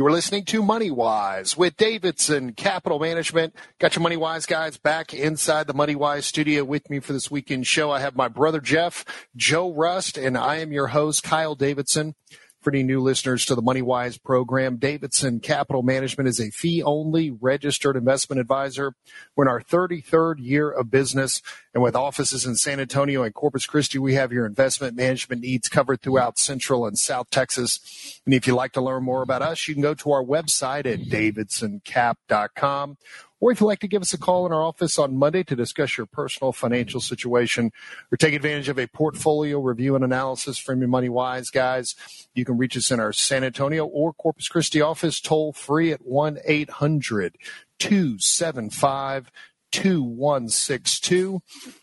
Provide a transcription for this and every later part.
You're listening to Money Wise with Davidson Capital Management. Got your Money Wise guys back inside the Money Wise studio with me for this weekend show. I have my brother Jeff, Joe Rust, and I am your host, Kyle Davidson. For any new listeners to the MoneyWise program, Davidson Capital Management is a fee only registered investment advisor. We're in our 33rd year of business, and with offices in San Antonio and Corpus Christi, we have your investment management needs covered throughout Central and South Texas. And if you'd like to learn more about us, you can go to our website at davidsoncap.com or if you'd like to give us a call in our office on Monday to discuss your personal financial situation or take advantage of a portfolio review and analysis from your Money Wise guys, you can reach us in our San Antonio or Corpus Christi office toll free at 1 800 275 2162.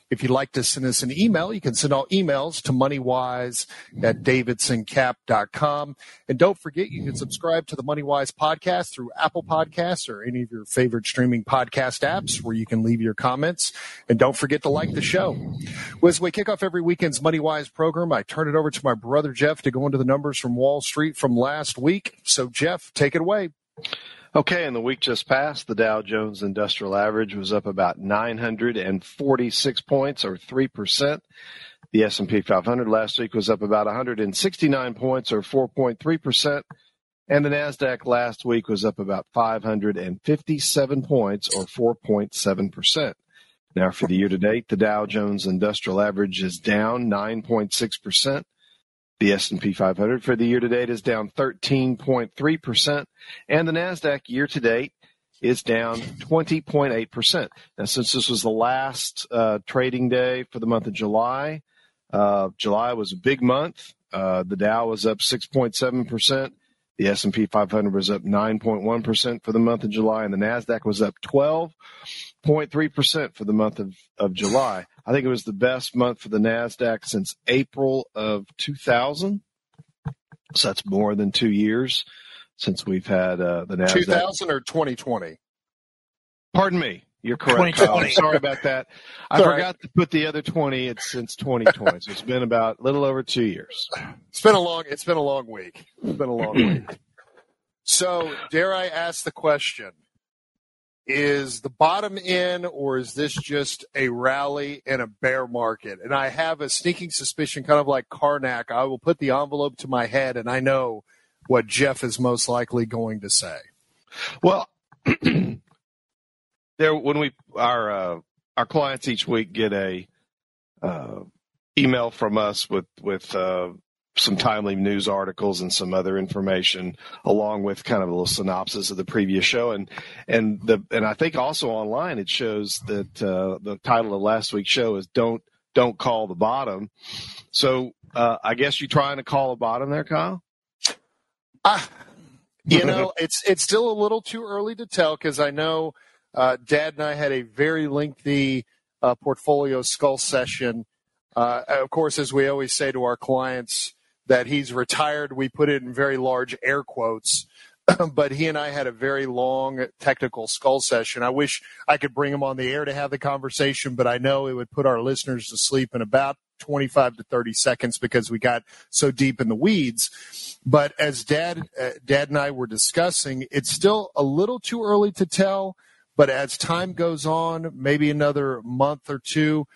If you'd like to send us an email, you can send all emails to moneywise at davidsoncap.com. And don't forget, you can subscribe to the Moneywise podcast through Apple Podcasts or any of your favorite streaming podcast apps where you can leave your comments. And don't forget to like the show. Well, as we kick off every weekend's Moneywise program, I turn it over to my brother Jeff to go into the numbers from Wall Street from last week. So, Jeff, take it away. Okay, in the week just passed, the Dow Jones Industrial Average was up about 946 points or 3%. The S&P 500 last week was up about 169 points or 4.3%. And the NASDAQ last week was up about 557 points or 4.7%. Now for the year to date, the Dow Jones Industrial Average is down 9.6%. The S&P 500 for the year to date is down 13.3%, and the Nasdaq year to date is down 20.8%. Now, since this was the last uh, trading day for the month of July, uh, July was a big month. Uh, the Dow was up 6.7%. The S&P 500 was up 9.1% for the month of July, and the Nasdaq was up 12.3% for the month of, of July. I think it was the best month for the NASDAQ since April of 2000. So that's more than two years since we've had uh, the NASDAQ. 2000 or 2020? Pardon me. You're correct. I'm sorry about that. I forgot to put the other 20. It's since 2020. so it's been about a little over two years. It's been a long, it's been a long week. It's been a long week. So dare I ask the question? Is the bottom in or is this just a rally in a bear market? And I have a sneaking suspicion, kind of like Carnac, I will put the envelope to my head and I know what Jeff is most likely going to say. Well, there when we our uh, our clients each week get a uh, email from us with with uh, some timely news articles and some other information along with kind of a little synopsis of the previous show. And and the and I think also online it shows that uh, the title of last week's show is don't don't call the bottom. So uh, I guess you're trying to call a bottom there Kyle? Uh, you know it's it's still a little too early to tell because I know uh, Dad and I had a very lengthy uh, portfolio skull session. Uh, of course, as we always say to our clients, that he's retired. We put it in very large air quotes. but he and I had a very long technical skull session. I wish I could bring him on the air to have the conversation, but I know it would put our listeners to sleep in about 25 to 30 seconds because we got so deep in the weeds. But as dad, uh, dad and I were discussing, it's still a little too early to tell. But as time goes on, maybe another month or two,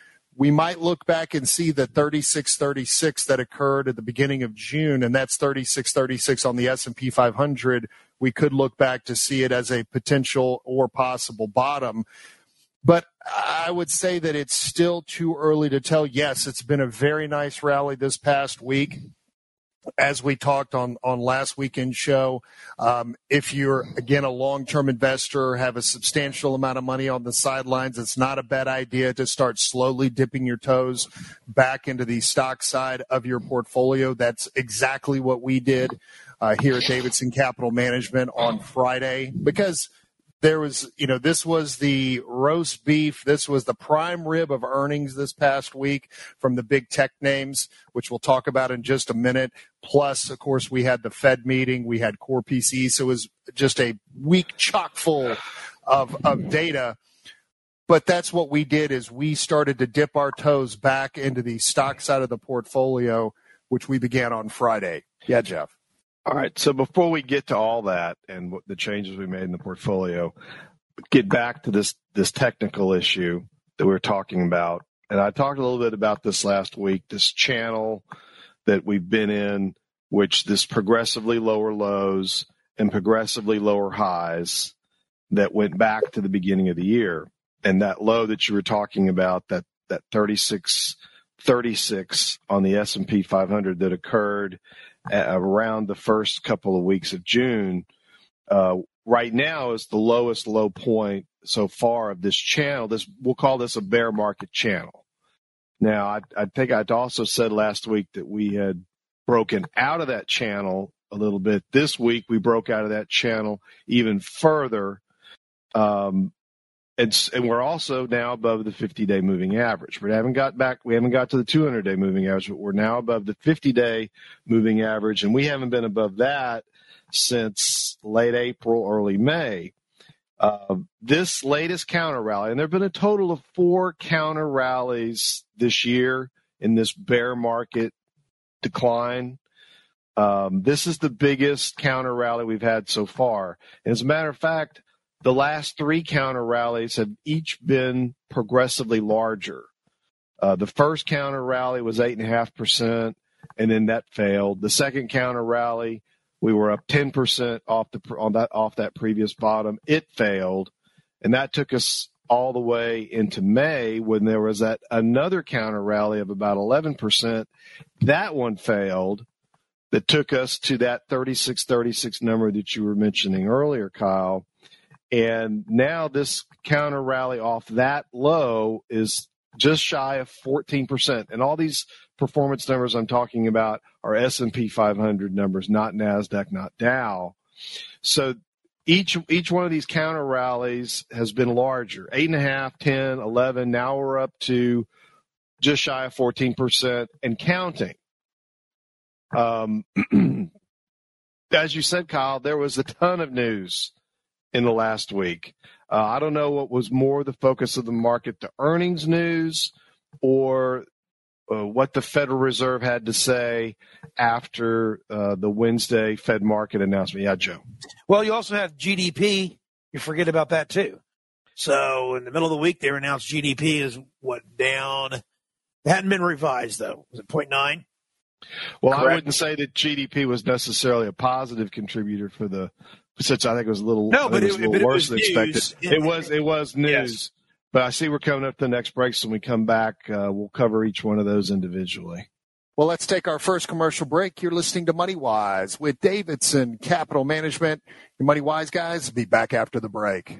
we might look back and see the 3636 that occurred at the beginning of June, and that's 3636 on the S&P 500. We could look back to see it as a potential or possible bottom. But I would say that it's still too early to tell. Yes, it's been a very nice rally this past week as we talked on on last weekend's show um, if you're again a long-term investor have a substantial amount of money on the sidelines it's not a bad idea to start slowly dipping your toes back into the stock side of your portfolio. That's exactly what we did uh, here at davidson capital management on friday because there was, you know, this was the roast beef. This was the prime rib of earnings this past week from the big tech names, which we'll talk about in just a minute. Plus, of course, we had the Fed meeting, we had core PCE. So it was just a week chock full of, of data. But that's what we did is we started to dip our toes back into the stock side of the portfolio, which we began on Friday. Yeah, Jeff. All right. So before we get to all that and the changes we made in the portfolio, get back to this this technical issue that we are talking about. And I talked a little bit about this last week. This channel that we've been in, which this progressively lower lows and progressively lower highs that went back to the beginning of the year. And that low that you were talking about, that that 36 36 on the S&P 500 that occurred around the first couple of weeks of June. Uh, right now is the lowest low point so far of this channel. This we'll call this a bear market channel. Now, I, I think I'd also said last week that we had broken out of that channel a little bit. This week we broke out of that channel even further. Um, and, we're also now above the 50 day moving average. We haven't got back, we haven't got to the 200 day moving average, but we're now above the 50 day moving average. And we haven't been above that since late April, early May. Uh, this latest counter rally, and there have been a total of four counter rallies this year in this bear market decline. Um, this is the biggest counter rally we've had so far. And as a matter of fact, the last three counter rallies have each been progressively larger. Uh, the first counter rally was eight and then that failed. The second counter rally, we were up ten percent off the on that off that previous bottom. It failed, and that took us all the way into May when there was that another counter rally of about eleven percent. That one failed. That took us to that 36 36 number that you were mentioning earlier, Kyle. And now this counter rally off that low is just shy of 14%. And all these performance numbers I'm talking about are S&P 500 numbers, not NASDAQ, not Dow. So each, each one of these counter rallies has been larger, eight and a half, 10, 11. Now we're up to just shy of 14% and counting. Um, as you said, Kyle, there was a ton of news in the last week. Uh, I don't know what was more the focus of the market, the earnings news or uh, what the Federal Reserve had to say after uh, the Wednesday Fed market announcement. Yeah, Joe. Well, you also have GDP. You forget about that too. So in the middle of the week, they announced GDP is what down. It hadn't been revised though. Was it 0.9? Well, Correct. I wouldn't say that GDP was necessarily a positive contributor for the since I think it was a little no, but it, was a little worse than expected. It, it was it was news. Yes. But I see we're coming up to the next break, so when we come back, uh, we'll cover each one of those individually. Well, let's take our first commercial break. You're listening to Money Wise with Davidson Capital Management. Your Money Wise guys be back after the break.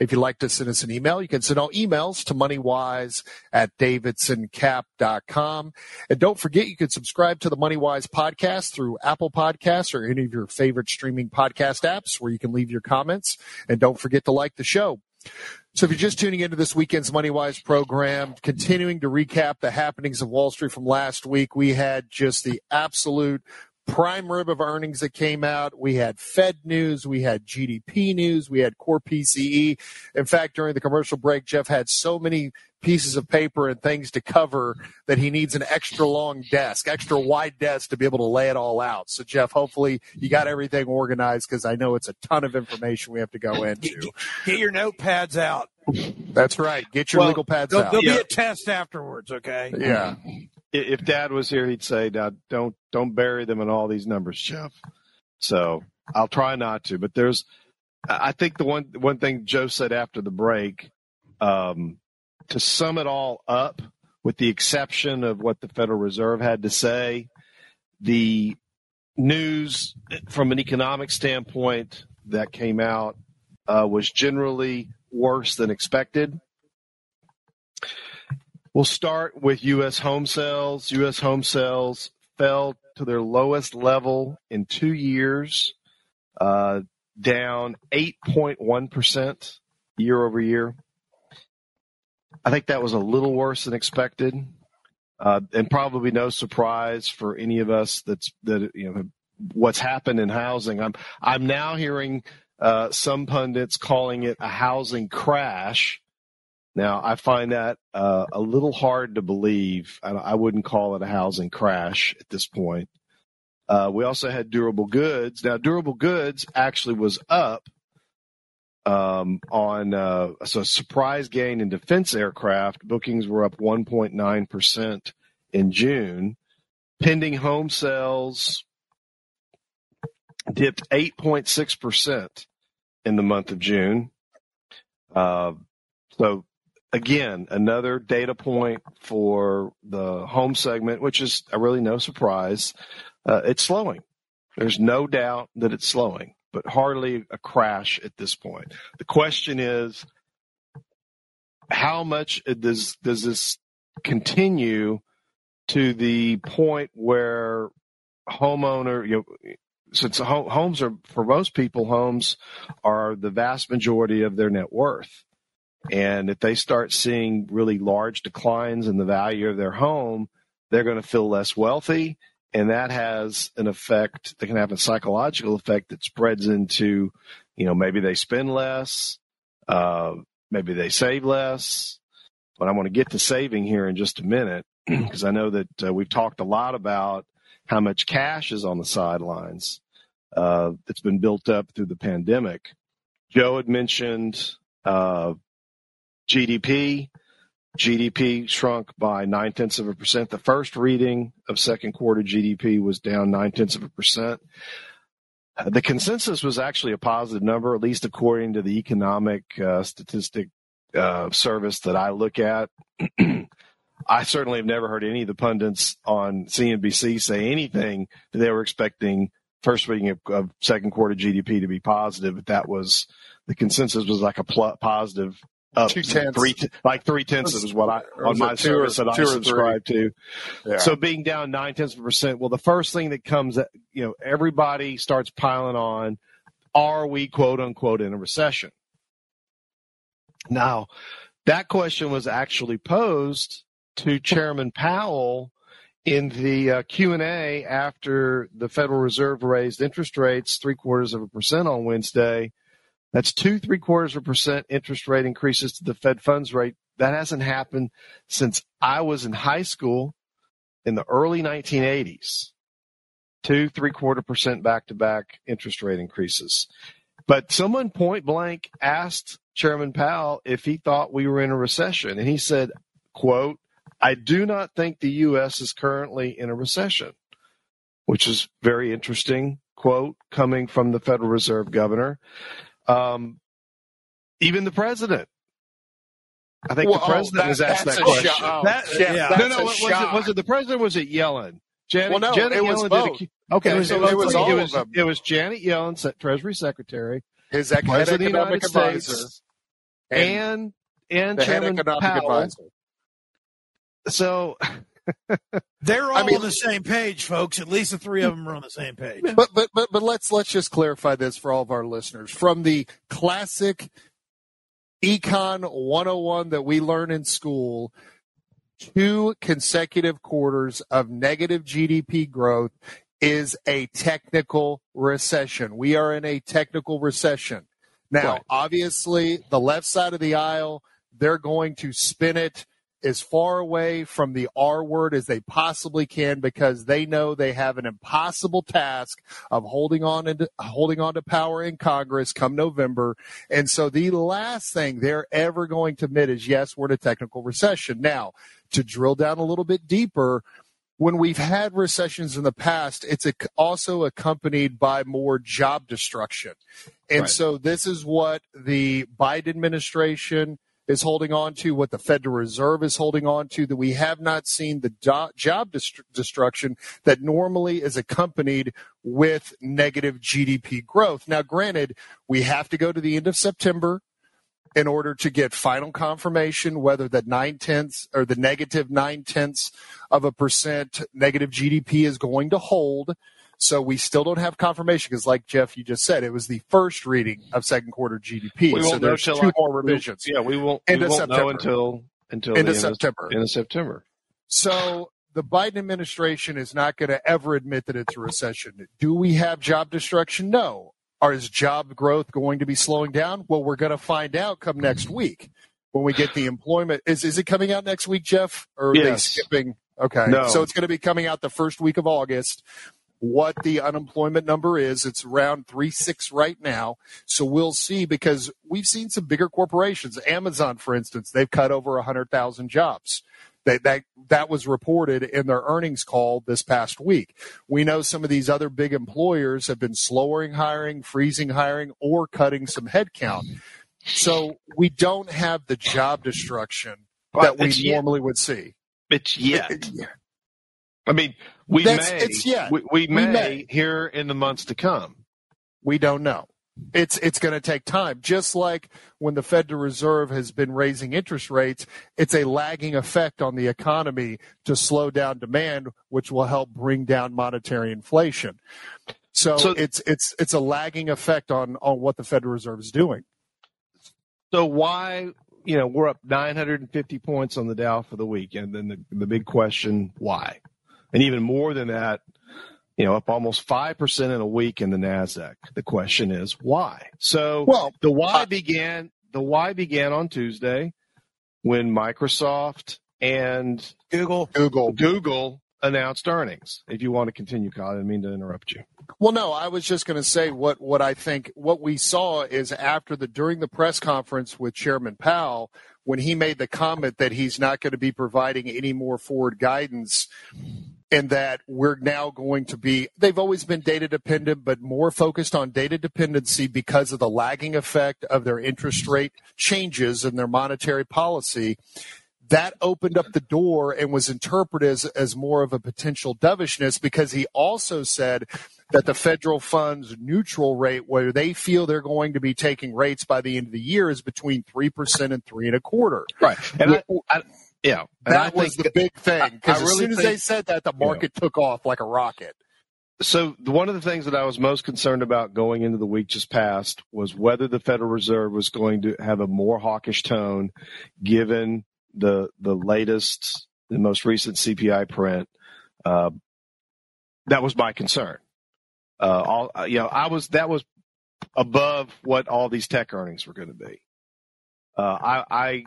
If you'd like to send us an email, you can send all emails to moneywise at davidsoncap.com. And don't forget, you can subscribe to the Moneywise podcast through Apple Podcasts or any of your favorite streaming podcast apps where you can leave your comments. And don't forget to like the show. So if you're just tuning into this weekend's MoneyWise program, continuing to recap the happenings of Wall Street from last week, we had just the absolute prime rib of earnings that came out. We had Fed news, we had GDP news, we had core PCE. In fact, during the commercial break, Jeff had so many pieces of paper and things to cover that he needs an extra long desk, extra wide desk to be able to lay it all out. So, Jeff, hopefully you got everything organized because I know it's a ton of information we have to go into. Get your notepads out. That's right. Get your well, legal pads there'll, out. There'll yeah. be a test afterwards, okay? Yeah if Dad was here, he'd say, "Don't don't bury them in all these numbers, Jeff." So I'll try not to. But there's I think the one one thing Joe said after the break, um, to sum it all up, with the exception of what the Federal Reserve had to say, the news from an economic standpoint that came out uh, was generally worse than expected. We'll start with U.S. home sales. U.S. home sales fell to their lowest level in two years, uh, down 8.1% year over year. I think that was a little worse than expected, uh, and probably no surprise for any of us that's that you know what's happened in housing. I'm I'm now hearing uh, some pundits calling it a housing crash. Now I find that uh, a little hard to believe. I, I, wouldn't call it a housing crash at this point. Uh, we also had durable goods. Now durable goods actually was up um, on uh, so surprise gain in defense aircraft. Bookings were up 1.9 percent in June. Pending home sales dipped 8.6 percent in the month of June. Uh, so again, another data point for the home segment, which is really no surprise. Uh, it's slowing. There's no doubt that it's slowing but hardly a crash at this point. The question is, how much does does this continue to the point where homeowner, you know, since homes are for most people, homes are the vast majority of their net worth. And if they start seeing really large declines in the value of their home, they're going to feel less wealthy. And that has an effect that can have a psychological effect that spreads into you know maybe they spend less uh, maybe they save less. But i want to get to saving here in just a minute because i know that uh, we've talked a lot about how much cash is on the sidelines uh, that's been built up through the pandemic. Joe had mentioned uh, gdp GDP shrunk by nine tenths of a percent. The first reading of second quarter GDP was down nine tenths of a percent. The consensus was actually a positive number, at least according to the economic uh, statistic uh, service that I look at. I certainly have never heard any of the pundits on CNBC say anything that they were expecting first reading of, of second quarter GDP to be positive, but that was the consensus was like a pl- positive up two tenths, three, like three tenths is what I on my service that I subscribe to. Yeah. So being down nine tenths of a percent. Well, the first thing that comes, you know, everybody starts piling on. Are we quote unquote in a recession? Now, that question was actually posed to Chairman Powell in the uh, Q&A after the Federal Reserve raised interest rates three quarters of a percent on Wednesday that's two three quarters of a percent interest rate increases to the Fed funds rate. That hasn't happened since I was in high school in the early 1980s. Two three quarter percent back to back interest rate increases. But someone point blank asked Chairman Powell if he thought we were in a recession. And he said, quote, I do not think the U.S. is currently in a recession, which is very interesting quote coming from the Federal Reserve governor. Um, even the president. I think well, the oh, president oh, that, was asked that question. Sh- that, yeah, yeah. No, no, was it, was it the president was it Yellen? Janet, well, no, Janet it was Yellen both. A, okay, it was, so it, was, it, was, it was Janet Yellen, Treasury Secretary, his president economic advisor, and and, and Chairman Powell. Advisor. So They're all I mean, on the same page, folks. At least the three of them are on the same page. But but but but let's let's just clarify this for all of our listeners. From the classic econ 101 that we learn in school, two consecutive quarters of negative GDP growth is a technical recession. We are in a technical recession. Now, right. obviously, the left side of the aisle, they're going to spin it as far away from the R word as they possibly can because they know they have an impossible task of holding on into, holding on to power in Congress come November. And so the last thing they're ever going to admit is yes, we're in a technical recession. Now, to drill down a little bit deeper, when we've had recessions in the past, it's a, also accompanied by more job destruction. And Right. so this is what the Biden administration is holding on to, what the Federal Reserve is holding on to, that we have not seen the do- job dest- destruction that normally is accompanied with negative GDP growth. Now, granted, we have to go to the end of September in order to get final confirmation whether the nine tenths or the negative nine tenths of a percent negative GDP is going to hold. So we still don't have confirmation because, like Jeff, you just said, it was the first reading of second quarter GDP. We so there's two Oc- more revisions Yeah, we won't. End of won't September. know until until end of- September. end of September. So the Biden administration is not going to ever admit that it's a recession. Do we have job destruction? No. Are is job growth going to be slowing down? Well, we're going to find out come next week when we get the employment. Is is it coming out next week, Jeff? Or are they skipping? Okay. No. So it's going to be coming out the first week of August. What the unemployment number is, it's around three six right now. So we'll see because we've seen some bigger corporations. Amazon, for instance, they've cut over hundred thousand jobs. That, that that was reported in their earnings call this past week. We know some of these other big employers have been slowing hiring, freezing hiring, or cutting some headcount. So we don't have the job destruction that we normally would see. It's yet. I mean, we That's- may. it's yet. We, we may, may. here in the months to come. We don't know. It's it's going to take time. Just like when the Federal Reserve has been raising interest rates, it's a lagging effect on the economy to slow down demand, which will help bring down monetary inflation. So, So- it's it's it's a lagging effect on on what the Federal Reserve is doing. So why, you know, we're up 950 points on the Dow for the week, and then the, the big question, why? And even more than that, you know, up almost five percent in a week in the Nasdaq. The question is why? So Well, the why began. The why began on Tuesday when Microsoft and Google. Google. Google announced earnings. If you want to continue, Kyle, I didn't mean to interrupt you. Well, no, I was just going to say what what I think what we saw is after the during the press conference with Chairman Powell when he made the comment that he's not going to be providing any more forward guidance and that we're now going to be they've always been data dependent but more focused on data dependency because of the lagging effect of their interest rate changes and their monetary policy. That opened up the door and was interpreted as, as more of a potential dovishness because he also said that the federal funds neutral rate where they feel they're going to be taking rates by the end of the year is between 3% and three and a quarter. Right. And I, I yeah, that was the big thing because I as really soon as think- they said that the market took off like a rocket So one of the things that I was most concerned about going into the week just past was whether the Federal Reserve was going to have a more hawkish tone, given the the latest, the most recent CPI print. Uh, that was my concern. Uh, all uh, you know, I was that was above what all these tech earnings were going to be. Uh, I, I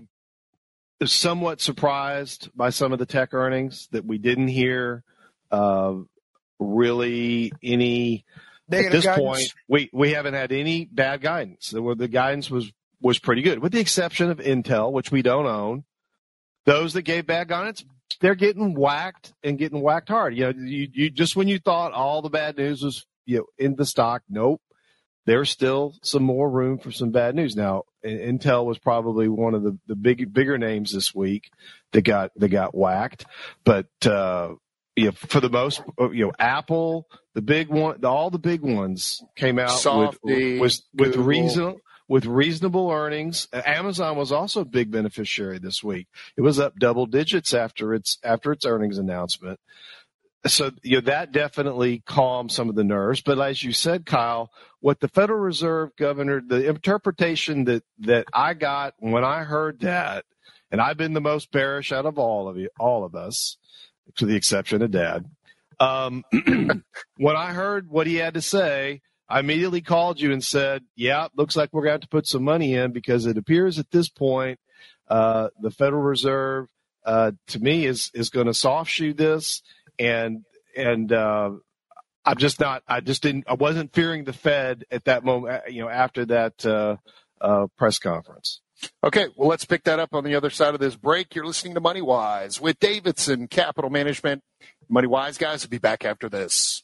somewhat surprised by some of the tech earnings that we didn't hear. Uh, really any at this guidance. point we we haven't had any bad guidance the, the guidance was was pretty good with the exception of intel which we don't own those that gave bad guidance they're getting whacked and getting whacked hard you know you, you just when you thought all the bad news was you know in the stock nope there's still some more room for some bad news now intel was probably one of the, the big bigger names this week that got that got whacked but uh you know, for the most, you know, Apple, the big one, all the big ones came out Softy, with with, with reason with reasonable earnings. Amazon was also a big beneficiary this week. It was up double digits after its after its earnings announcement. So you know, that definitely calmed some of the nerves. But as you said, Kyle, what the Federal Reserve governor, the interpretation that that I got when I heard that, and I've been the most bearish out of all of you, all of us, to the exception of Dad. Um, when I heard what he had to say, I immediately called you and said, "Yeah, looks like we're going to have to put some money in because it appears at this point uh, the Federal Reserve, uh, to me, is is going to soft shoe this, and and uh, I'm just not. I just didn't. I wasn't fearing the Fed at that moment. uh, You know, after that uh, uh, press conference. Okay, well, let's pick that up on the other side of this break. You're listening to Money Wise with Davidson Capital Management Money Wise guys will be back after this.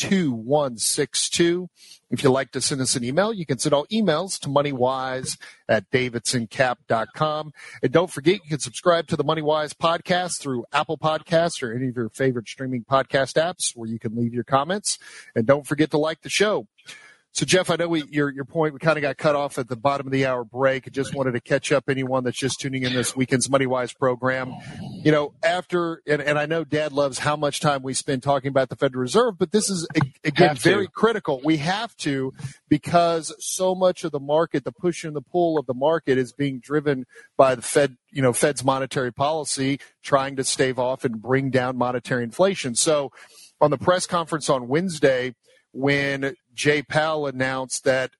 2162. If you'd like to send us an email, you can send all emails to moneywise at davidsoncap.com. And don't forget, you can subscribe to the MoneyWise podcast through Apple Podcasts or any of your favorite streaming podcast apps where you can leave your comments. And don't forget to like the show. So, Jeff, I know we, your your point we kind of got cut off at the bottom of the hour break. I just wanted to catch up anyone that's just tuning in this weekend's Money Wise program. You know, after and, and I know Dad loves how much time we spend talking about the Federal Reserve, but this is again very critical. We have to because so much of the market, the push and the pull of the market, is being driven by the Fed. You know, Fed's monetary policy trying to stave off and bring down monetary inflation. So, on the press conference on Wednesday when Jay Powell announced that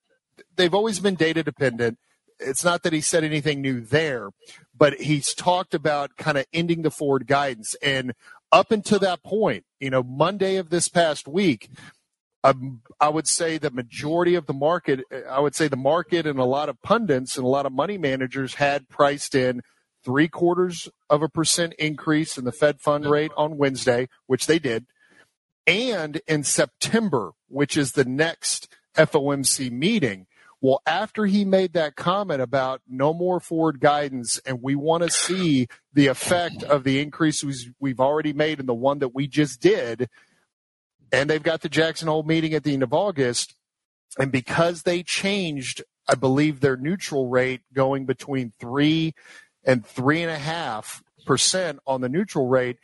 they've always been data dependent. It's not that he said anything new there, but he's talked about kind of ending the forward guidance. And up until that point, you know, Monday of this past week, um, I would say the majority of the market, I would say the market and a lot of pundits and a lot of money managers had priced in three quarters of a percent increase in the Fed fund rate on Wednesday, which they did and in September, which is the next FOMC meeting. Well, after he made that comment about no more forward guidance and we want to see the effect of the increases we've already made and the one that we just did, and they've got the Jackson Hole meeting at the end of August, and because they changed, I believe their neutral rate going between three and three and a half percent on the neutral rate,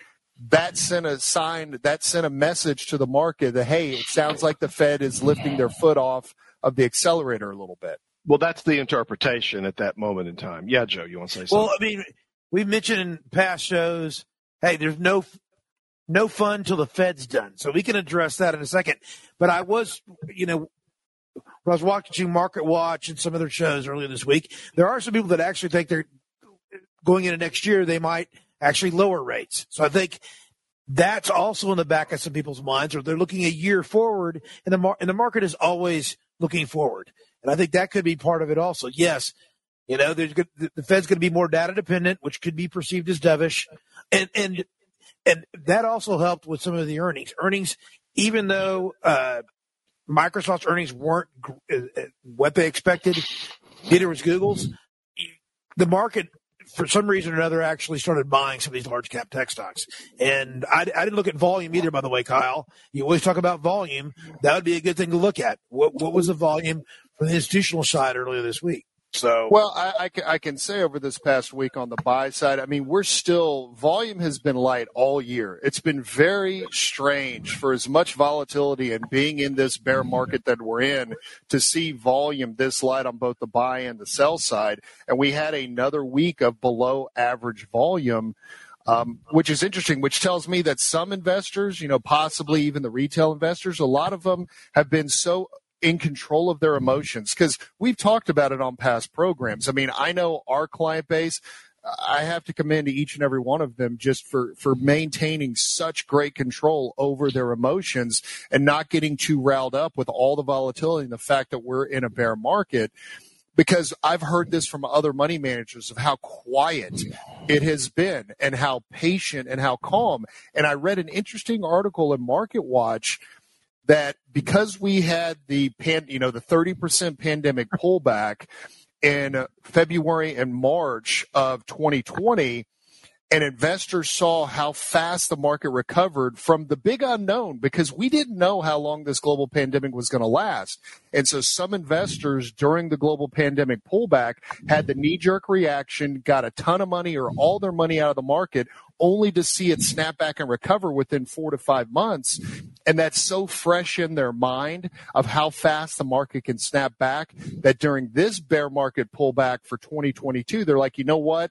that sent a sign, that sent a message to the market that, hey, it sounds like the Fed is lifting their foot off of the accelerator a little bit. Well, that's the interpretation at that moment in time. Yeah, Joe, you want to say something? Well, I mean, we've mentioned in past shows, hey, there's no no fun till the Fed's done. So we can address that in a second. But I was, you know, when I was watching Market Watch and some other shows earlier this week, there are some people that actually think they're going into next year, they might – actually lower rates. So I think that's also in the back of some people's minds, or they're looking a year forward, and the mar- and the market is always looking forward. And I think that could be part of it also. Yes, you know, there's good, the Fed's going to be more data dependent, which could be perceived as dovish, and and and that also helped with some of the earnings. Earnings, even though uh, Microsoft's earnings weren't uh, uh, what they expected, neither was Google's. The market for some reason or another, actually started buying some of these large cap tech stocks. And I, I, didn't look at volume either, by the way, Kyle. You always talk about volume. That would be a good thing to look at. What, what was the volume from the institutional side earlier this week? So well, I, I, can, I can say over this past week on the buy side, I mean, we're still volume has been light all year. It's been very strange for as much volatility and being in this bear market that we're in to see volume this light on both the buy and the sell side. And we had another week of below average volume. Um, which is interesting, which tells me that some investors, you know, possibly even the retail investors, a lot of them have been so in control of their mm-hmm. emotions because we've talked about it on past programs. I mean, I know our client base. I have to commend each and every one of them just for, for maintaining such great control over their emotions and not getting too riled up with all the volatility and the fact that we're in a bear market. Because I've heard this from other money managers of how quiet it has been and how patient and how calm. And I read an interesting article in Market Watch that because we had the pan, you know, the 30% pandemic pullback in February and March of 2020, and investors saw how fast the market recovered from the big unknown because we didn't know how long this global pandemic was going to last. And so some investors during the global pandemic pullback had the knee jerk reaction, got a ton of money or all their money out of the market only to see it snap back and recover within four to five months. And that's so fresh in their mind of how fast the market can snap back that during this bear market pullback for 2022, they're like, you know what?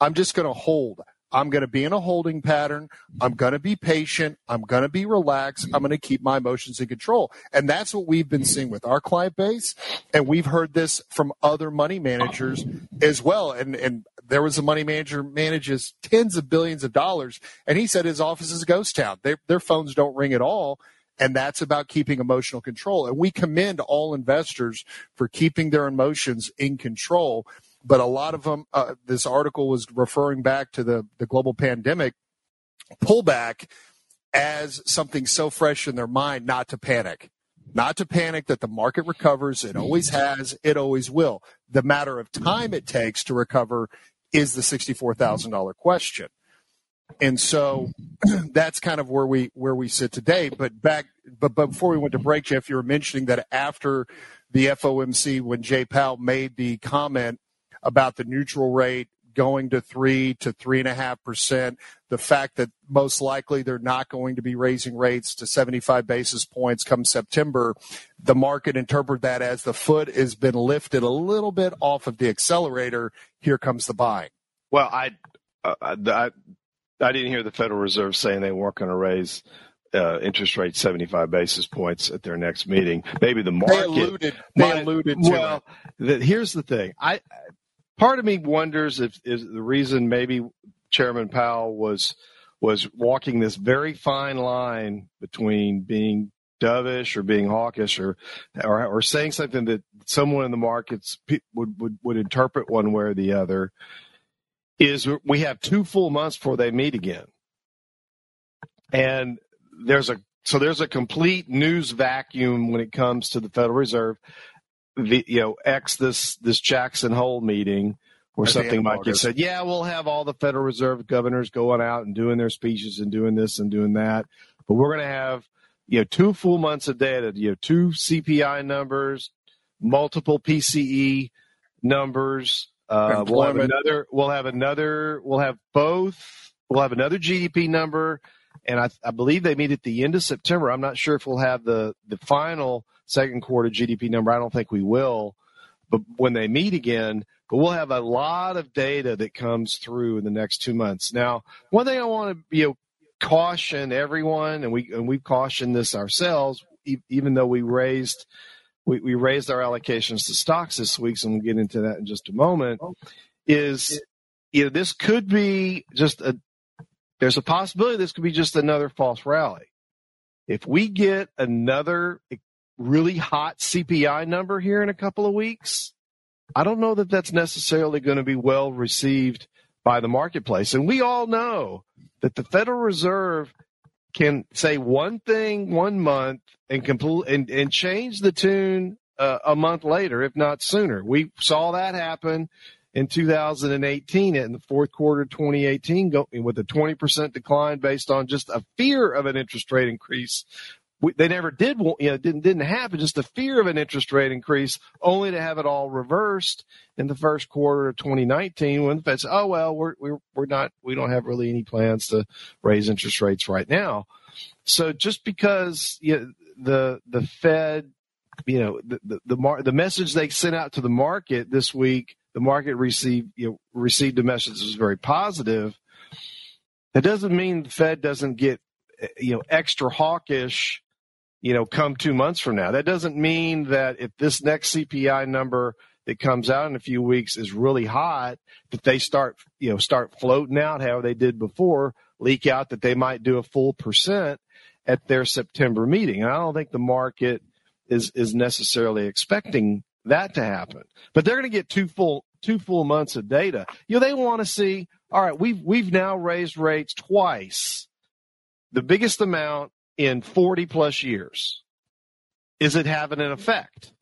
I'm just going to hold. I'm going to be in a holding pattern. I'm going to be patient. I'm going to be relaxed. I'm going to keep my emotions in control. And that's what we've been seeing with our client base. And we've heard this from other money managers as well. And, and there was a money manager manages tens of billions of dollars. And he said his office is a ghost town. They, their phones don't ring at all. And that's about keeping emotional control. And we commend all investors for keeping their emotions in control but a lot of them, uh, this article was referring back to the, the global pandemic pullback as something so fresh in their mind not to panic. Not to panic that the market recovers. It always has. It always will. The matter of time it takes to recover is the $64,000 question. And so that's kind of where we where we sit today. But back but, but before we went to break, Jeff, you were mentioning that after the FOMC, when Jay Powell made the comment about the neutral rate going to three to three and a half percent. The fact that most likely they're not going to be raising rates to 75 basis points come September, the market interpret that as the foot has been lifted a little bit off of the accelerator. Here comes the buying. Well, I, uh, I, I didn't hear the Federal Reserve saying they weren't going to raise uh, interest rate 75 basis points at their next meeting. Maybe the market. They alluded, they alluded to well, the, here's the thing. I part of me wonders if is the reason maybe Chairman Powell was was walking this very fine line between being dovish or being hawkish or, or or, saying something that someone in the markets would, would would interpret one way or the other is we have two full months before they meet again. And there's a so there's a complete news vacuum when it comes to the Federal Reserve the you know X this this Jackson Hole meeting or something like you said, yeah, we'll have all the Federal Reserve governors going out and doing their speeches and doing this and doing that, but we're going to have you know two full months of data, you know two CPI numbers, multiple PCE numbers. Uh, we'll have another. We'll have another. We'll have both. We'll have another GDP number, and I, I believe they meet at the end of September. I'm not sure if we'll have the the final second quarter GDP number. I don't think we will, but when they meet again, but we'll have a lot of data that comes through in the next two months. Now, one thing I want to you know, caution everyone, and we and we've cautioned this ourselves, even though we raised we, we raised our allocations to stocks this week, and we'll get into that in just a moment. Is you know this could be just a there's a possibility this could be just another false rally. If we get another really hot CPI number here in a couple of weeks, I don't know that that's necessarily going to be well received by the marketplace. And we all know that the Federal Reserve can say one thing one month and complete and, and change the tune uh, a month later, if not sooner. We saw that happen in 2018 in the fourth quarter of 2018 go, with a 20% decline based on just a fear of an interest rate increase we, they never did, want, you know, didn't didn't happen. Just the fear of an interest rate increase, only to have it all reversed in the first quarter of 2019 when the Fed said, "Oh well, we're we're we're not, we don't have really any plans to raise interest rates right now." So just because you know, the the Fed, you know, the the the, mar- the message they sent out to the market this week, the market received you know received a message that was very positive. That doesn't mean the Fed doesn't get eh, you know extra hawkish you know, come two months from now. That doesn't mean that if this next CPI number that comes out in a few weeks is really hot, that they start, you know, start floating out how they did before, leak out that they might do a full percent at their September meeting. And I don't think the market is is necessarily expecting that to happen. But they're going to get two full two full months of data. You know, they want to see, all right, we've we've now raised rates twice. The biggest amount in 40 plus years? Is it having an effect?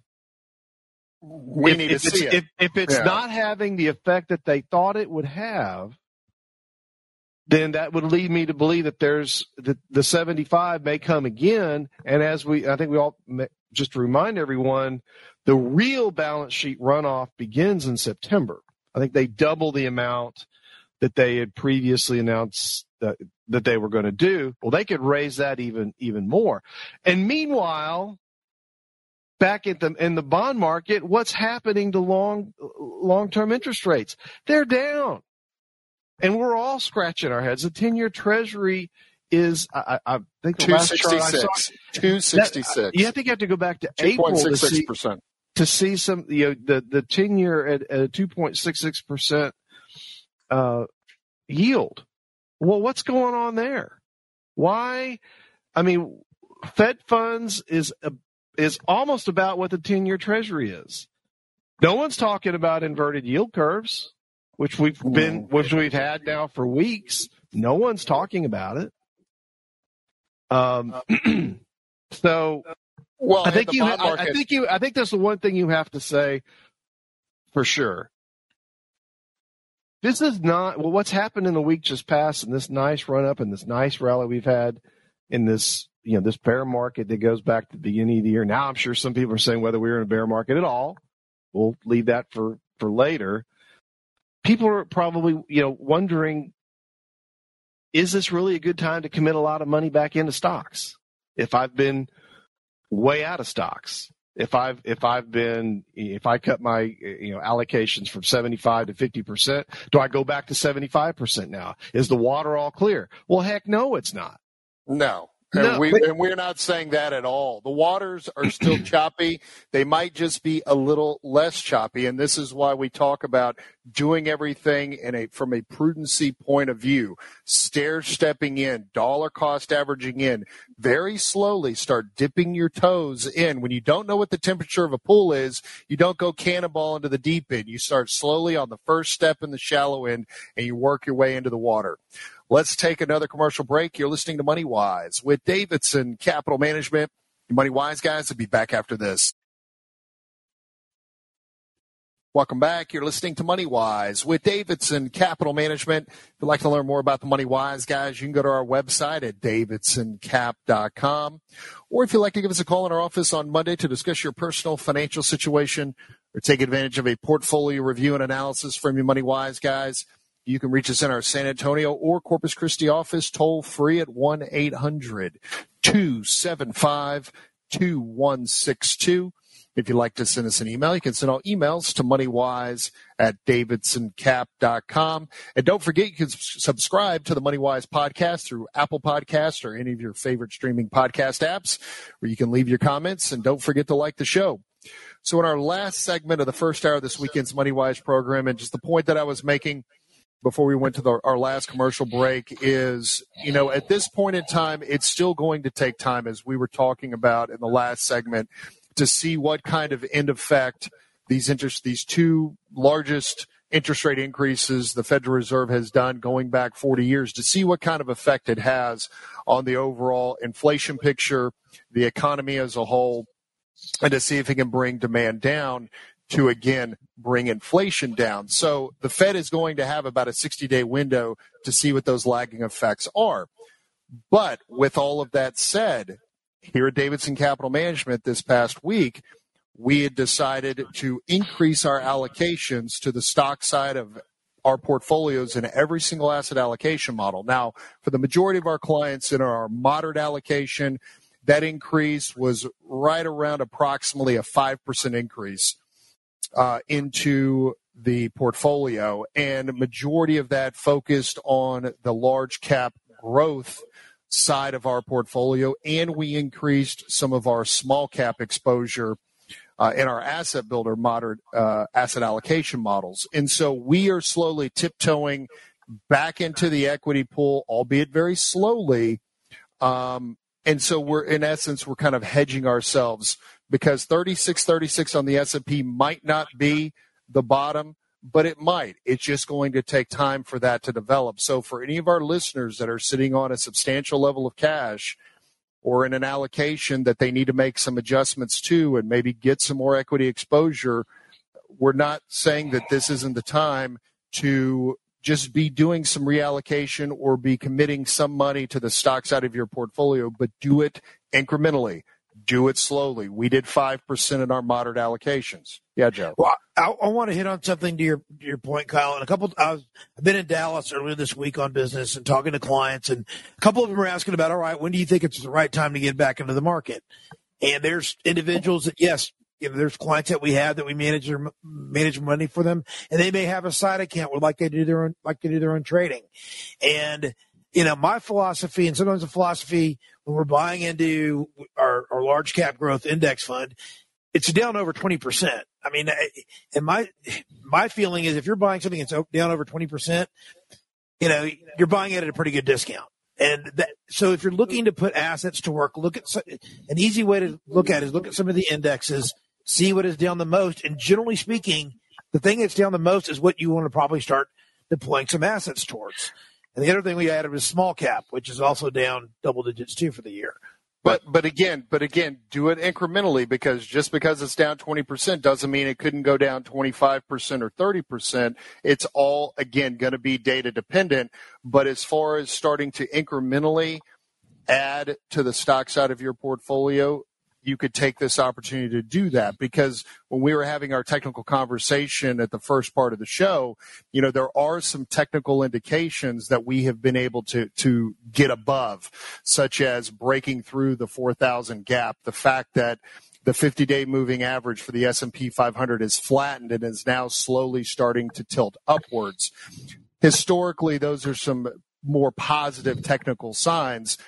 We if, need if to see it. If, if it's yeah. not having the effect that they thought it would have, then that would lead me to believe that there's the, the 75 may come again. And as we, I think we all, just to remind everyone, the real balance sheet runoff begins in September. I think they double the amount that they had previously announced that, that they were going to do. Well, they could raise that even even more. And meanwhile, back at the in the bond market, what's happening to long long term interest rates? They're down. and we're all scratching our heads. The ten-year Treasury is, I, I think, Two sixty six. Two sixty six. you have to have to go back to Two April point to see percent. to see some you know the the ten year at, two point six six percent uh yield. Well, what's going on there? Why? I mean, Fed funds is a, is almost about what the ten year Treasury is. No one's talking about inverted yield curves, which we've been which we've had now for weeks. No one's talking about it. Um, so Well, I think you. I, I think you. I think that's the one thing you have to say for sure. This is not well. What's happened in the week just past, and this nice run up, and this nice rally we've had in this, you know, this bear market that goes back to the beginning of the year. Now, I'm sure some people are saying whether we're in a bear market at all. We'll leave that for for later. People are probably, you know, wondering, is this really a good time to commit a lot of money back into stocks? If I've been way out of stocks. If I've if I've been if I cut my you know allocations from 75 to 50 percent, do I go back to 75 percent now? Is the water all clear? Well, heck, no, it's not. No. No, and, we, but- and we're not saying that at all. The waters are still choppy. They might just be a little less choppy, and this is why we talk about doing everything in a from a prudency point of view. Stair stepping in, dollar cost averaging in, very slowly start dipping your toes in. When you don't know what the temperature of a pool is, you don't go cannonball into the deep end. You start slowly on the first step in the shallow end, and you work your way into the water. Let's take another commercial break. You're listening to Money Wise with Davidson Capital Management. Money Wise guys will be back after this. Welcome back. You're listening to Money Wise with Davidson Capital Management. If you'd like to learn more about the Money Wise guys, you can go to our website at davidsoncap.com. Or if you'd like to give us a call in our office on Monday to discuss your personal financial situation or take advantage of a portfolio review and analysis from your Money Wise guys, you can reach us in our San Antonio or Corpus Christi office toll free at 1 800 275 2162. If you'd like to send us an email, you can send all emails to moneywise at davidsoncap.com. And don't forget, you can subscribe to the Moneywise podcast through Apple Podcast or any of your favorite streaming podcast apps where you can leave your comments. And don't forget to like the show. So in our last segment of the first hour of this weekend's Moneywise program, and just the point that I was making before we went to the, our last commercial break is, you know, at this point in time, it's still going to take time, as we were talking about in the last segment, to see what kind of end effect these interest, these two largest interest rate increases the Federal Reserve has done going back 40 years, to see what kind of effect it has on the overall inflation picture, the economy as a whole, and to see if it can bring demand down to again bring inflation down. So the Fed is going to have about a 60 day window to see what those lagging effects are. But with all of that said, here at Davidson Capital Management this past week, we had decided to increase our allocations to the stock side of our portfolios in every single asset allocation model. Now, for the majority of our clients in our moderate allocation, that increase was right around approximately a 5% increase uh, into the portfolio, and majority of that focused on the large cap growth side of our portfolio, and we increased some of our small cap exposure uh, in our asset builder moderate uh, asset allocation models. And so we are slowly tiptoeing back into the equity pool, albeit very slowly. Um, and so we're in essence we're kind of hedging ourselves because 36 36 on the S&P might not be the bottom but it might it's just going to take time for that to develop so for any of our listeners that are sitting on a substantial level of cash or in an allocation that they need to make some adjustments to and maybe get some more equity exposure we're not saying that this isn't the time to just be doing some reallocation or be committing some money to the stock side of your portfolio, but do it incrementally. Do it slowly. We did 5% in our moderate allocations. Yeah, Joe. Well, I, I want to hit on something to your your point, Kyle. And a couple, I was, I've been in Dallas earlier this week on business and talking to clients, and a couple of them are asking about, all right, when do you think it's the right time to get back into the market? And there's individuals that, yes, you know, there's clients that we have that we manage their manage money for them, and they may have a side account where like they do their own like they do their own trading, and you know my philosophy and sometimes the philosophy when we're buying into our, our large cap growth index fund, it's down over twenty percent. I mean, and my my feeling is if you're buying something that's down over twenty percent, you know you're buying it at a pretty good discount. And that, so if you're looking to put assets to work, look at an easy way to look at is look at some of the indexes see what is down the most. And generally speaking, the thing that's down the most is what you want to probably start deploying some assets towards. And the other thing we added was small cap, which is also down double digits too for the year. But but again, but again, do it incrementally because just because it's down 20% doesn't mean it couldn't go down 25% or 30%. It's all again going to be data dependent, but as far as starting to incrementally add to the stock side of your portfolio, you could take this opportunity to do that because when we were having our technical conversation at the first part of the show, you know, there are some technical indications that we have been able to, to get above, such as breaking through the 4,000 gap, the fact that the 50 day moving average for the S&P 500 is flattened and is now slowly starting to tilt upwards. Historically, those are some more positive technical signs,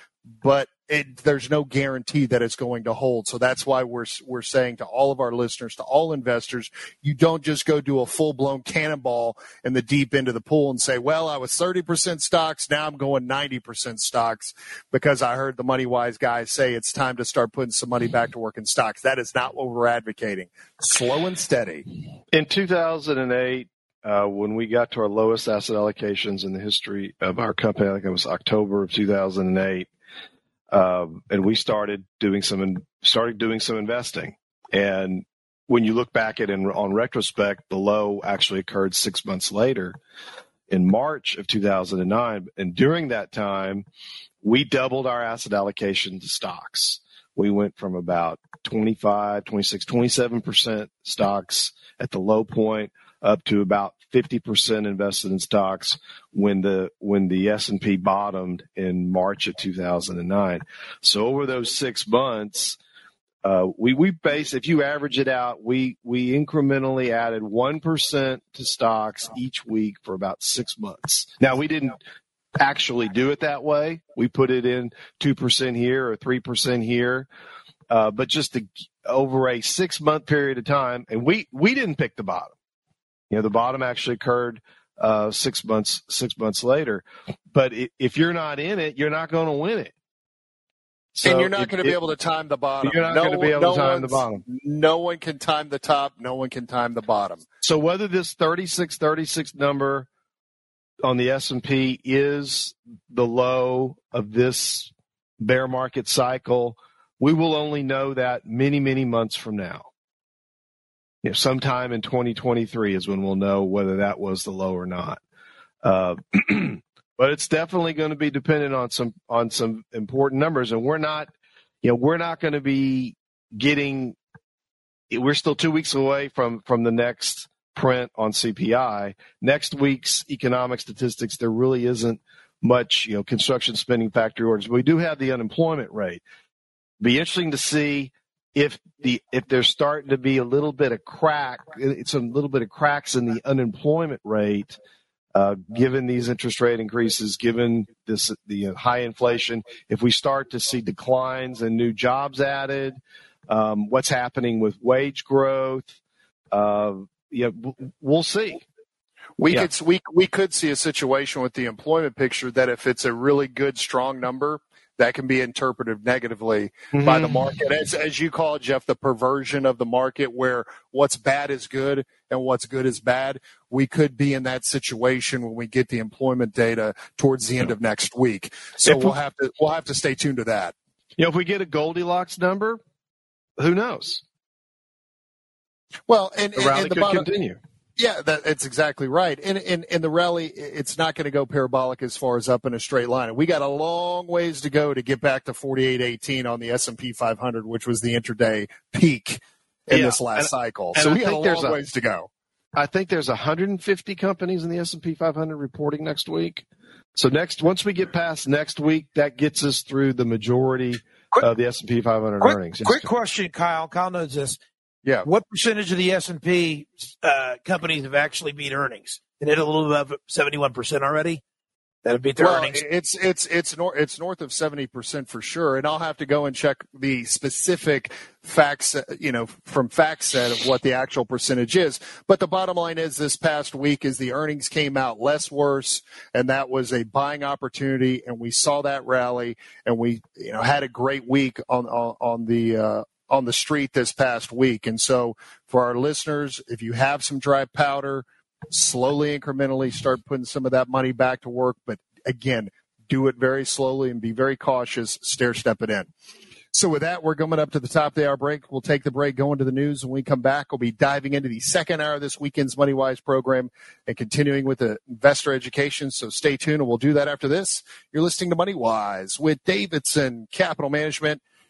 but it, there's no guarantee that it's going to hold. So that's why we're we're saying to all of our listeners, to all investors, you don't just go do a full blown cannonball in the deep end of the pool and say, "Well, I was 30% stocks, now I'm going 90% stocks because I heard the money wise guys say it's time to start putting some money back to work in stocks." That is not what we're advocating. Slow and steady. In 2008, uh, when we got to our lowest asset allocations in the history of our company, I think it was October of 2008 um, and we started doing some started doing some investing. And when you look back at it on retrospect, the low actually occurred six months later, in March of 2009. And during that time, we doubled our asset allocation to stocks. We went from about 25, 26, 27 percent stocks at the low point up to about 50% invested in stocks when the when the S&P bottomed in March of 2009. So over those 6 months uh, we we base if you average it out, we we incrementally added one percent to stocks each week for about six months. Now we didn't actually do it that way. We put it in two percent here or three percent here, uh, but just to, over a six month period of time, and we we didn't pick the bottom. You know, the bottom actually occurred uh, six months six months later. But if you're not in it, you're not going to win it. So and you're not going to be able to time the bottom. You're not no, going to be able no to time the bottom. No one can time the top. No one can time the bottom. So whether this 36, 36 number on the S&P is the low of this bear market cycle, we will only know that many, many months from now you know, sometime in 2023 is when we'll know whether that was the low or not. Uh, but it's definitely going to be dependent on some on some important numbers, and we're not, you know, we're not going to be getting. We're still two weeks away from from the next print on CPI. Next week's economic statistics, there really isn't much, you know, construction spending factory orders. But we do have the unemployment rate. Be interesting to see if the if there's starting to be a little bit of crack, it's a little bit of cracks in the unemployment rate, uh, given these interest rate increases, given this the high inflation, if we start to see declines and new jobs added, um, what's happening with wage growth, uh, yeah, we'll see. We yeah. could we we could see a situation with the employment picture that if it's a really good strong number, that can be interpreted negatively mm-hmm. by the mm-hmm. market. As, as you call it, Jeff, the perversion of the market where what's bad is good and what's good is bad. We could be in that situation when we get the employment data towards the end of next week. So we'll have to, we'll have to stay tuned to that. You know, if we get a Goldilocks number, who knows? Well, and, the rally and the could bottom, continue. Yeah, that, that's exactly right. And in in the rally, it's not going to go parabolic as far as up in a straight line. We got a long ways to go to get back to 48.18 on the S and P 500, which was the intraday peak in yeah, this last and, cycle. And so I we got a long a, ways to go. I think there's 150 companies in the S and P 500 reporting next week. So next, once we get past next week, that gets us through the majority quick, of the S and P 500 quick, earnings. Quick question, Kyle. Kyle knows this. Yeah. What percentage of the S and P uh, companies have actually beat earnings? And hit a little above seventy-one percent already. That'd beat their well, earnings. it's it's it's nor- it's north of seventy percent for sure, and I'll have to go and check the specific facts, uh, you know, from FactSet of what the actual percentage is. But the bottom line is, this past week, is the earnings came out less worse, and that was a buying opportunity, and we saw that rally, and we you know had a great week on on, on the. Uh, on the street this past week. And so, for our listeners, if you have some dry powder, slowly, incrementally start putting some of that money back to work. But again, do it very slowly and be very cautious, stair step it in. So with that, we're coming up to the top of the hour break. We'll take the break, go into the news. When we come back, we'll be diving into the second hour of this weekend's Money Wise program and continuing with the investor education. So stay tuned and we'll do that after this. You're listening to Money Wise with Davidson Capital Management.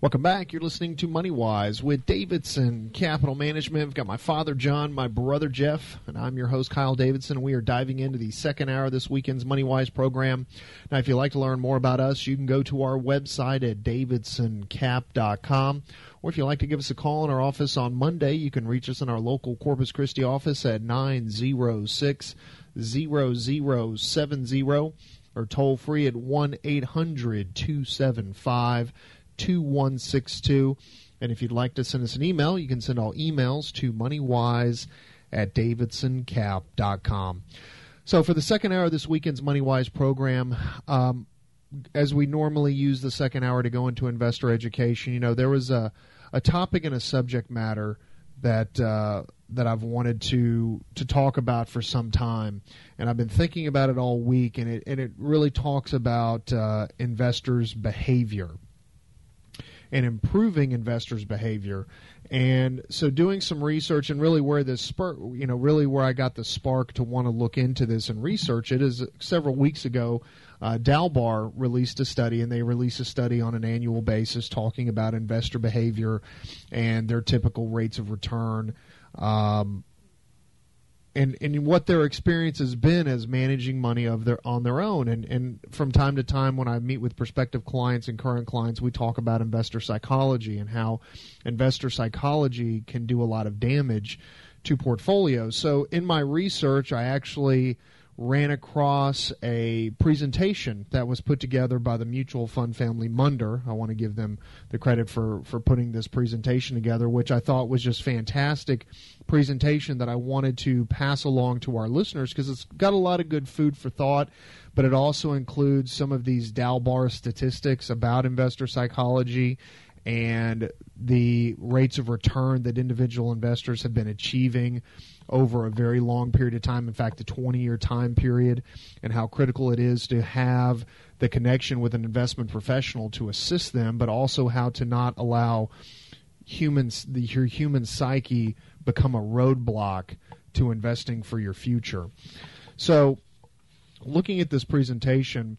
Welcome back. You're listening to Money Wise with Davidson Capital Management. We've got my father John, my brother Jeff, and I'm your host Kyle Davidson. We are diving into the second hour of this weekend's Money Wise program. Now, if you'd like to learn more about us, you can go to our website at davidsoncap.com. Or if you'd like to give us a call in our office on Monday, you can reach us in our local Corpus Christi office at 906 0070 or toll free at 1 800 275 2162. And if you'd like to send us an email, you can send all emails to moneywise at davidsoncap.com. So for the second hour of this weekend's MoneyWise program, um, as we normally use the second hour to go into investor education, you know, there was a, a topic and a subject matter that uh, that I've wanted to to talk about for some time, and I've been thinking about it all week, and it and it really talks about uh, investors' behavior and improving investors' behavior. And so, doing some research and really where this spur, you know, really where I got the spark to want to look into this and research it is several weeks ago. Uh, Dalbar released a study, and they release a study on an annual basis talking about investor behavior and their typical rates of return. Um, and and what their experience has been as managing money of their on their own. And and from time to time when I meet with prospective clients and current clients we talk about investor psychology and how investor psychology can do a lot of damage to portfolios. So in my research I actually ran across a presentation that was put together by the mutual fund family Munder. I want to give them the credit for, for putting this presentation together, which I thought was just fantastic presentation that I wanted to pass along to our listeners because it's got a lot of good food for thought, but it also includes some of these Dalbar statistics about investor psychology and the rates of return that individual investors have been achieving over a very long period of time, in fact, a 20 year time period, and how critical it is to have the connection with an investment professional to assist them, but also how to not allow humans, the, your human psyche become a roadblock to investing for your future. So, looking at this presentation,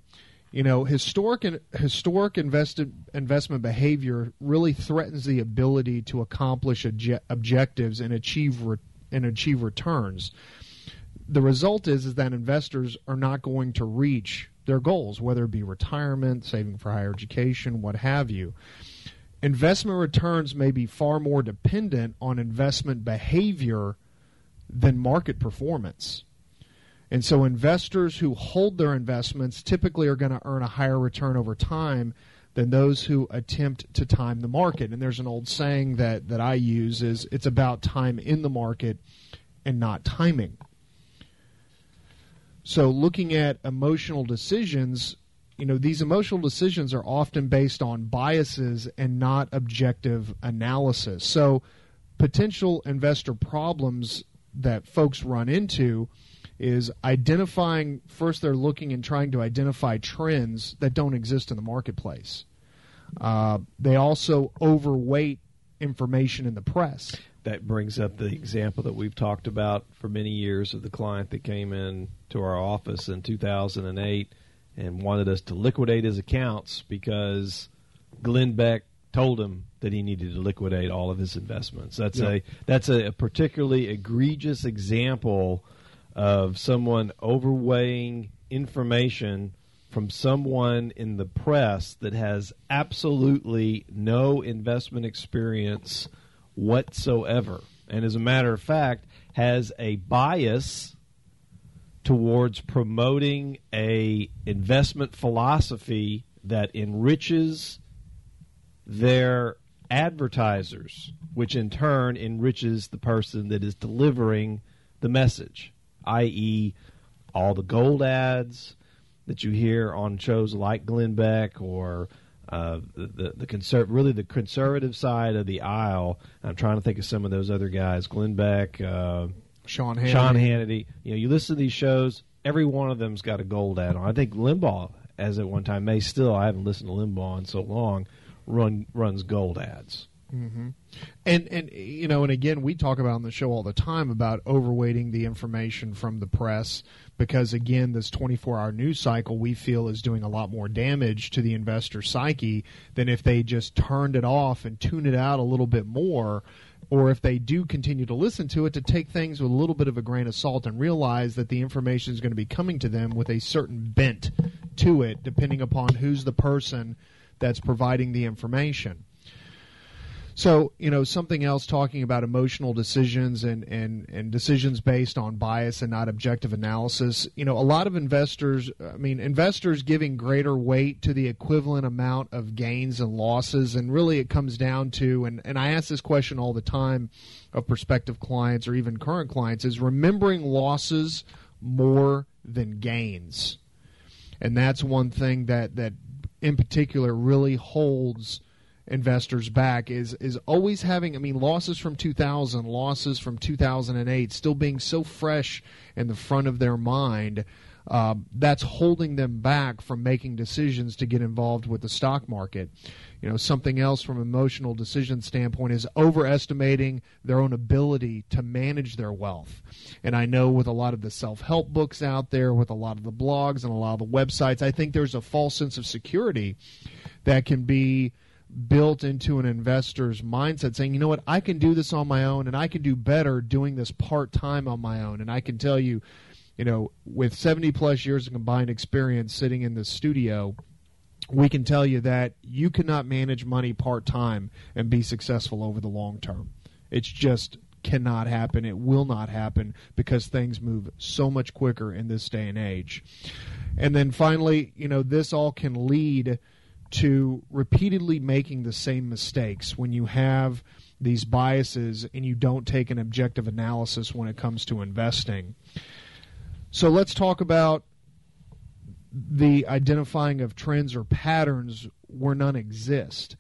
you know, historic historic invested investment behavior really threatens the ability to accomplish obje- objectives and achieve re- and achieve returns. The result is is that investors are not going to reach their goals, whether it be retirement, saving for higher education, what have you. Investment returns may be far more dependent on investment behavior than market performance. And so investors who hold their investments typically are going to earn a higher return over time than those who attempt to time the market. And there's an old saying that, that I use is it's about time in the market and not timing. So looking at emotional decisions, you know, these emotional decisions are often based on biases and not objective analysis. So potential investor problems that folks run into is identifying first they're looking and trying to identify trends that don't exist in the marketplace. Uh, they also overweight information in the press. That brings up the example that we've talked about for many years of the client that came in to our office in 2008 and wanted us to liquidate his accounts because Glenn Beck told him that he needed to liquidate all of his investments. That's a that's a, a particularly egregious example of someone overweighing information from someone in the press that has absolutely no investment experience whatsoever. And as a matter of fact, has a bias towards promoting a investment philosophy that enriches their advertisers, which in turn enriches the person that is delivering the message, i.e., all the gold ads that you hear on shows like Glenn Beck or uh, the the, the conser- really the conservative side of the aisle. I'm trying to think of some of those other guys, Glenn Beck, uh, Sean Hannity. Sean Hannity. You know, you listen to these shows, every one of them's got a gold ad on. I think Limbaugh, as at one time, may still. I haven't listened to Limbaugh in so long. Run runs gold ads. Mm-hmm. And and you know, and again, we talk about on the show all the time about overweighting the information from the press because again, this 24-hour news cycle we feel is doing a lot more damage to the investor psyche than if they just turned it off and tuned it out a little bit more. Or if they do continue to listen to it, to take things with a little bit of a grain of salt and realize that the information is going to be coming to them with a certain bent to it, depending upon who's the person that's providing the information. So, you know, something else talking about emotional decisions and, and, and decisions based on bias and not objective analysis. You know, a lot of investors, I mean, investors giving greater weight to the equivalent amount of gains and losses. And really it comes down to, and, and I ask this question all the time of prospective clients or even current clients, is remembering losses more than gains. And that's one thing that, that in particular really holds investors back is is always having I mean losses from 2000 losses from 2008 still being so fresh in the front of their mind uh, that's holding them back from making decisions to get involved with the stock market. You know something else from emotional decision standpoint is overestimating their own ability to manage their wealth. And I know with a lot of the self-help books out there with a lot of the blogs and a lot of the websites I think there's a false sense of security that can be built into an investor's mindset saying, you know what, I can do this on my own and I can do better doing this part time on my own. And I can tell you, you know, with 70 plus years of combined experience sitting in the studio, we can tell you that you cannot manage money part time and be successful over the long term. It's just cannot happen. It will not happen because things move so much quicker in this day and age. And then finally, you know, this all can lead to repeatedly making the same mistakes when you have these biases and you don't take an objective analysis when it comes to investing. So let's talk about the identifying of trends or patterns where none exist.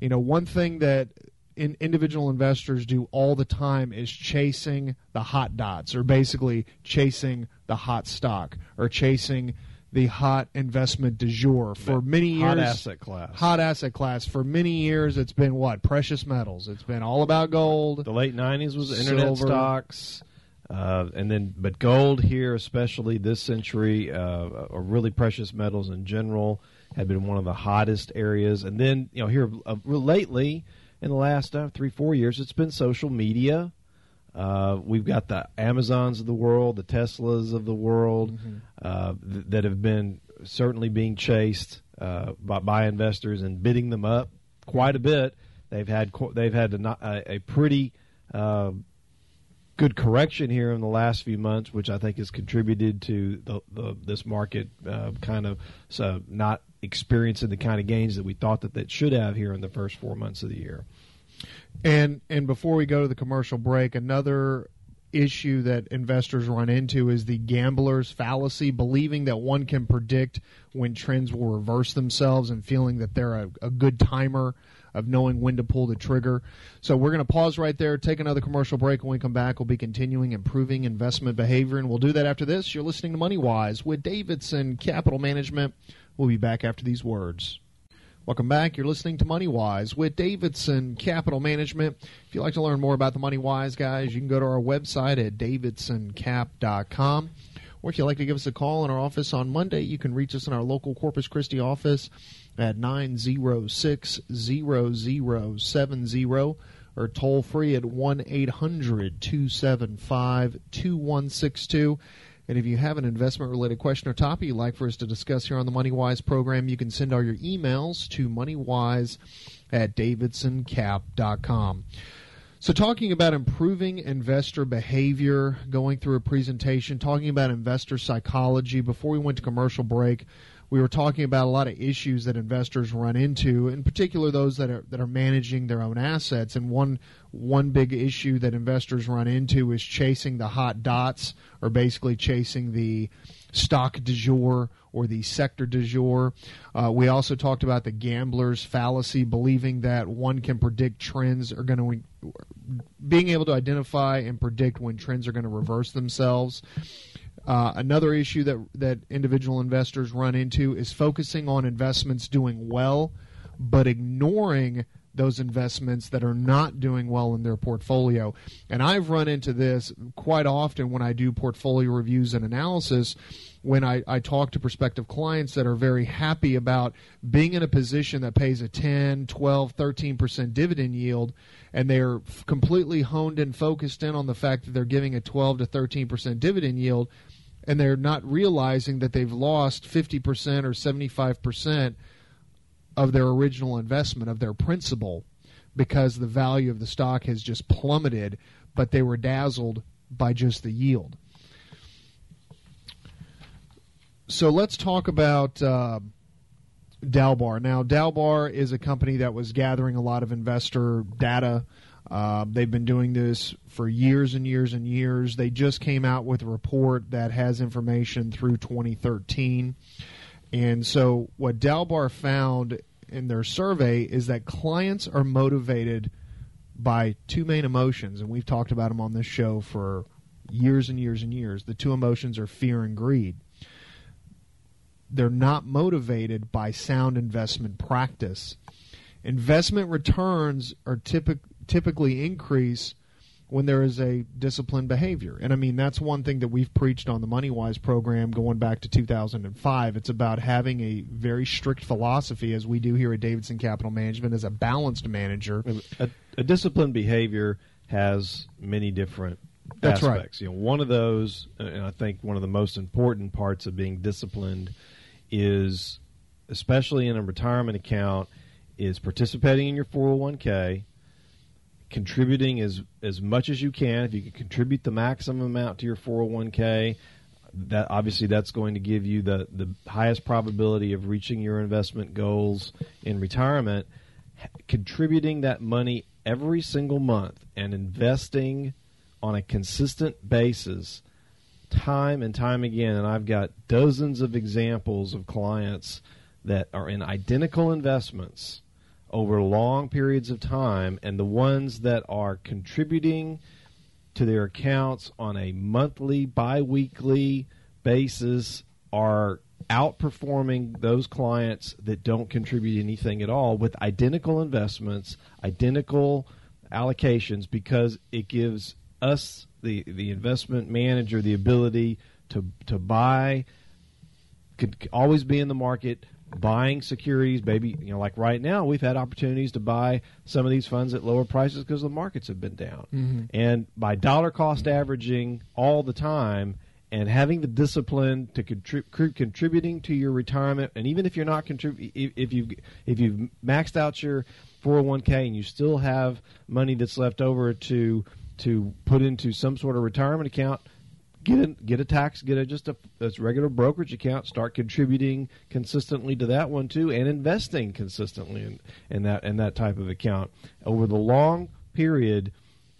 You know, one thing that in individual investors do all the time is chasing the hot dots or basically chasing the hot stock or chasing the hot investment du jour for many years. Hot asset class. Hot asset class. For many years, it's been what? Precious metals. It's been all about gold. The late '90s was internet Silver. stocks, uh, and then but gold here, especially this century, uh, or really precious metals in general, have been one of the hottest areas. And then you know here uh, lately, in the last uh, three four years, it's been social media. Uh, we've got the Amazons of the world, the Teslas of the world uh, th- that have been certainly being chased uh, by, by investors and bidding them up quite a bit. They've had co- they've had a, a, pretty uh, good correction here in the last few months, which I think has contributed to the, the this market uh, kind of so not experiencing the kind of gains that we thought that it should have here in the first four months of the year. And and before we go to the commercial break, another issue that investors run into is the gambler's fallacy, believing that one can predict when trends will reverse themselves and feeling that they're a, a good timer of knowing when to pull the trigger. So we're going to pause right there, take another commercial break. When we come back, we'll be continuing improving investment behavior, and we'll do that after this. You're listening to Money Wise with Davidson Capital Management. We'll be back after these words. Welcome back. You're listening to Money Wise with Davidson Capital Management. If you'd like to learn more about the Money Wise guys, you can go to our website at davidsoncap.com. Or if you'd like to give us a call in our office on Monday, you can reach us in our local Corpus Christi office at 906 0070 or toll free at 1 800 275 2162. And if you have an investment related question or topic you'd like for us to discuss here on the MoneyWise program, you can send all your emails to moneywise at davidsoncap.com. So, talking about improving investor behavior, going through a presentation, talking about investor psychology. Before we went to commercial break, we were talking about a lot of issues that investors run into, in particular those that are that are managing their own assets. And one one big issue that investors run into is chasing the hot dots, or basically chasing the stock du jour or the sector du jour. Uh, we also talked about the gambler's fallacy, believing that one can predict trends are going to, being able to identify and predict when trends are going to reverse themselves. Uh, another issue that that individual investors run into is focusing on investments doing well, but ignoring those investments that are not doing well in their portfolio. And I've run into this quite often when I do portfolio reviews and analysis. When I, I talk to prospective clients that are very happy about being in a position that pays a 10, 12, 13% dividend yield, and they're completely honed and focused in on the fact that they're giving a 12 to 13% dividend yield, and they're not realizing that they've lost 50% or 75% of their original investment, of their principal, because the value of the stock has just plummeted, but they were dazzled by just the yield. So let's talk about uh, Dalbar. Now, Dalbar is a company that was gathering a lot of investor data. Uh, they've been doing this for years and years and years. They just came out with a report that has information through 2013. And so, what Dalbar found in their survey is that clients are motivated by two main emotions, and we've talked about them on this show for years and years and years. The two emotions are fear and greed. They're not motivated by sound investment practice. Investment returns are typic- typically increase when there is a disciplined behavior. And I mean, that's one thing that we've preached on the MoneyWise program going back to 2005. It's about having a very strict philosophy, as we do here at Davidson Capital Management, as a balanced manager. A, a disciplined behavior has many different that's aspects. right. You know, one of those, and I think one of the most important parts of being disciplined is, especially in a retirement account, is participating in your 401k contributing as as much as you can. If you can contribute the maximum amount to your 401k, that obviously that's going to give you the the highest probability of reaching your investment goals in retirement. Contributing that money every single month and investing on a consistent basis time and time again and I've got dozens of examples of clients that are in identical investments over long periods of time, and the ones that are contributing to their accounts on a monthly, biweekly basis are outperforming those clients that don't contribute anything at all with identical investments, identical allocations, because it gives us the the investment manager the ability to to buy could always be in the market buying securities, maybe you know, like right now, we've had opportunities to buy some of these funds at lower prices because the markets have been down. Mm-hmm. And by dollar cost averaging all the time and having the discipline to contrib- contributing to your retirement, and even if you're not contributing, if, if you if you've maxed out your 401k and you still have money that's left over to to put into some sort of retirement account get a get a tax, get a just a, a regular brokerage account, start contributing consistently to that one too, and investing consistently in, in that in that type of account over the long period.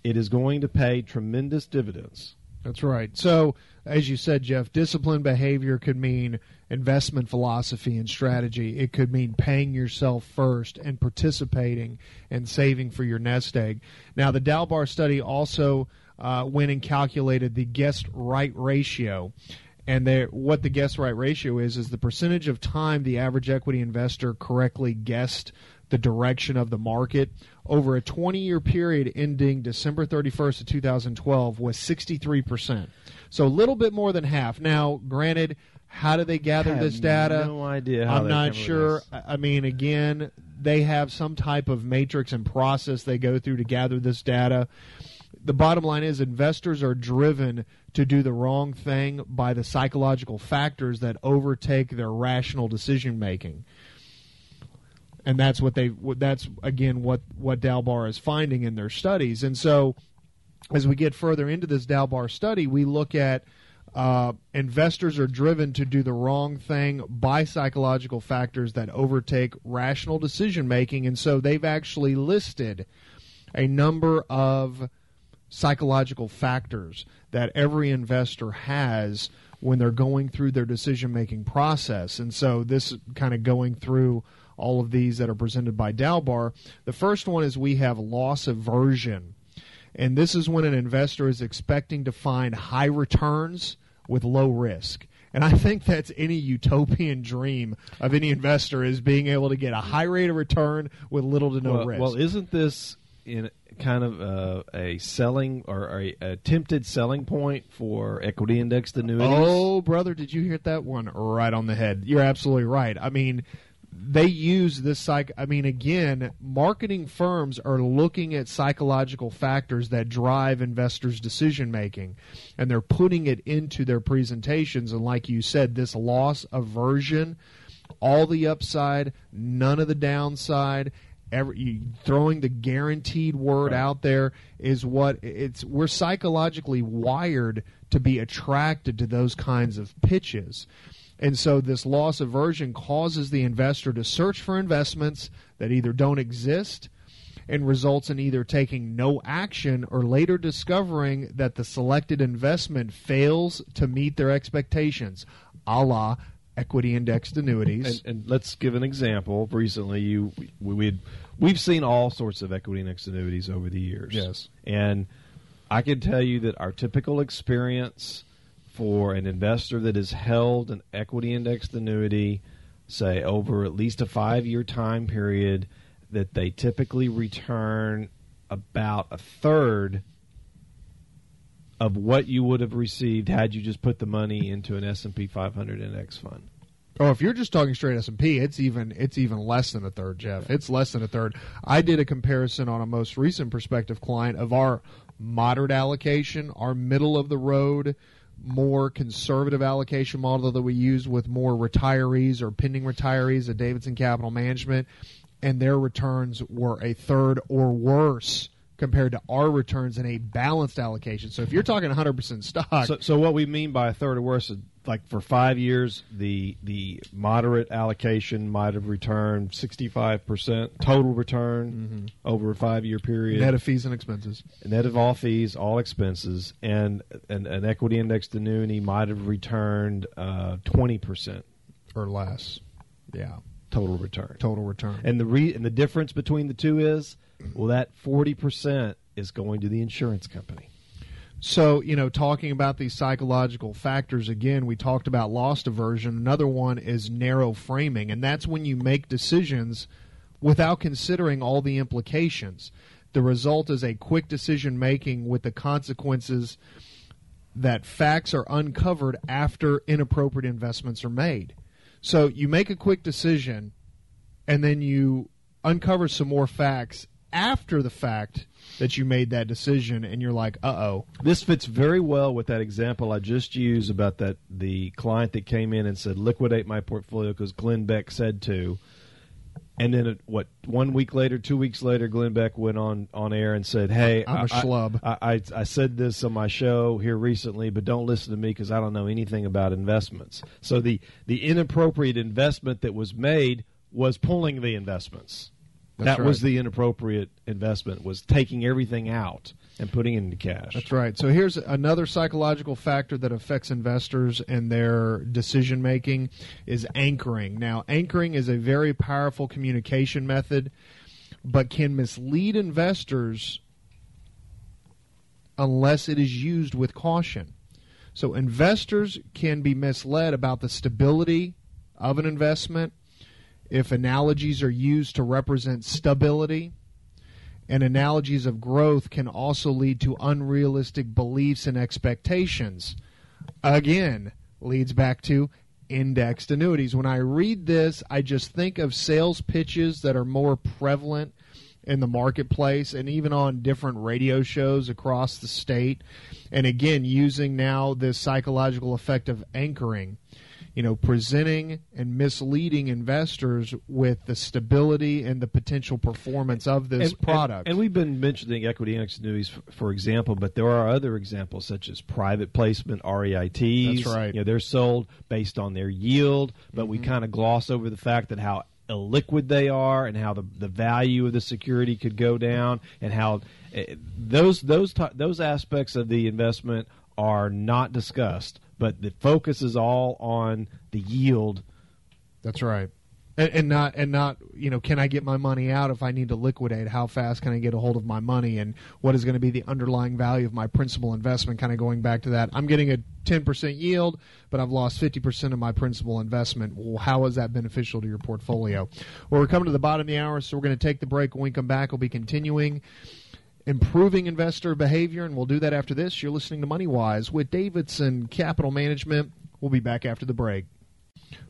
It is going to pay tremendous dividends. That's right. So, as you said, Jeff, disciplined behavior could mean investment philosophy and strategy. It could mean paying yourself first and participating and saving for your nest egg. Now, the Dalbar study also uh, went and calculated the guess right ratio. and what the guess right ratio is is the percentage of time the average equity investor correctly guessed the direction of the market over a 20 year period ending December 31st of 2012 was 63%. So a little bit more than half. Now, granted, how do they gather this data? No idea. How I'm not come up with sure. I mean, again, they have some type of matrix and process they go through to gather this data. The bottom line is investors are driven to do the wrong thing by the psychological factors that overtake their rational decision making. And that's what they that's again what what Dalbar is finding in their studies. And so as we get further into this Dalbar study, we look at uh, investors are driven to do the wrong thing by psychological factors that overtake rational decision making, and so they've actually listed a number of psychological factors that every investor has when they're going through their decision making process. And so this kind of going through all of these that are presented by Dalbar. The first one is we have loss aversion. And this is when an investor is expecting to find high returns with low risk. And I think that's any utopian dream of any investor is being able to get a high rate of return with little to no well, risk. well, isn't this in kind of uh, a selling or a attempted selling point for equity indexed annuities? Oh, brother, did you hit that one right on the head? You're absolutely right. I mean, they use this psych. I mean, again, marketing firms are looking at psychological factors that drive investors' decision making, and they're putting it into their presentations. And like you said, this loss aversion, all the upside, none of the downside. Every, you, throwing the guaranteed word Right. out there is what it's. We're psychologically wired to be attracted to those kinds of pitches. And so this loss aversion causes the investor to search for investments that either don't exist and results in either taking no action or later discovering that the selected investment fails to meet their expectations, a la equity indexed annuities. And, and let's give an example. Recently, you we, we'd we've seen all sorts of equity indexed annuities over the years. Yes. and I can tell you that our typical experience for an investor that has held an equity indexed annuity, say over at least a five year time period, that they typically return about a third of what you would have received had you just put the money into an S&P 500 index fund. Oh, if you're just talking straight S and P, it's even it's even less than a third, Jeff. It's less than a third. I did a comparison on a most recent prospective client of our moderate allocation, our middle of the road, more conservative allocation model that we use with more retirees or pending retirees at Davidson Capital Management, and their returns were a third or worse compared to our returns in a balanced allocation. So if you're talking 100% stock, So, so what we mean by a third or worse, is like for five years, the the moderate allocation might have returned sixty five percent total return over a five year period, net of fees and expenses. net of all fees, all expenses, and an, an equity indexed annuity might have returned uh, twenty percent or less. Yeah, total return. total return. And the re- and the difference between the two is, well, that forty percent is going to the insurance company. So, you know, talking about these psychological factors again, we talked about loss aversion. Another one is narrow framing, and that's when you make decisions without considering all the implications. The result is a quick decision making with the consequences that facts are uncovered after inappropriate investments are made. So, you make a quick decision and then you uncover some more facts after the fact that you made that decision and you're like, "Uh-oh, This fits very well with that example I just used about that the client that came in and said liquidate my portfolio because Glenn Beck said to, and then it, what one week later, two weeks later, Glenn Beck went on on air and said, "Hey, I'm a I- schlub." I, I I said this on my show here recently, but don't listen to me because I don't know anything about investments." So the the inappropriate investment that was made was pulling the investments. That's that was the inappropriate investment was taking everything out and putting it into cash. That's right. So here's another psychological factor that affects investors and their decision making is anchoring. Now, anchoring is a very powerful communication method, but can mislead investors unless it is used with caution. So investors can be misled about the stability of an investment if analogies are used to represent stability. And analogies of growth can also lead to unrealistic beliefs and expectations. Again, leads back to indexed annuities. When I read this, I just think of sales pitches that are more prevalent in the marketplace and even on different radio shows across the state. And again, using now this psychological effect of anchoring you know, presenting and misleading investors with the stability and the potential performance of this and, product. And, and, we've been mentioning equity index annuities, for, for, example, but there are other examples such as private placement REITs. That's right. You know, they're sold based on their yield, but mm-hmm. we kind of gloss over the fact that how illiquid they are and how the the value of the security could go down and how uh, those those those aspects of the investment are not discussed but the focus is all on the yield. That's right. And, and, not and not you know can I get my money out if I need to liquidate? How fast can I get a hold of my money? And what is going to be the underlying value of my principal investment? Kind of going back to that, I'm getting a 10% yield, but I've lost 50% of my principal investment. Well, how is that beneficial to your portfolio? Well, we're coming to the bottom of the hour, so we're going to take the break. When we come back, we'll be continuing improving investor behavior, and we'll do that after this. You're listening to Money Wise with Davidson Capital Management. We'll be back after the break.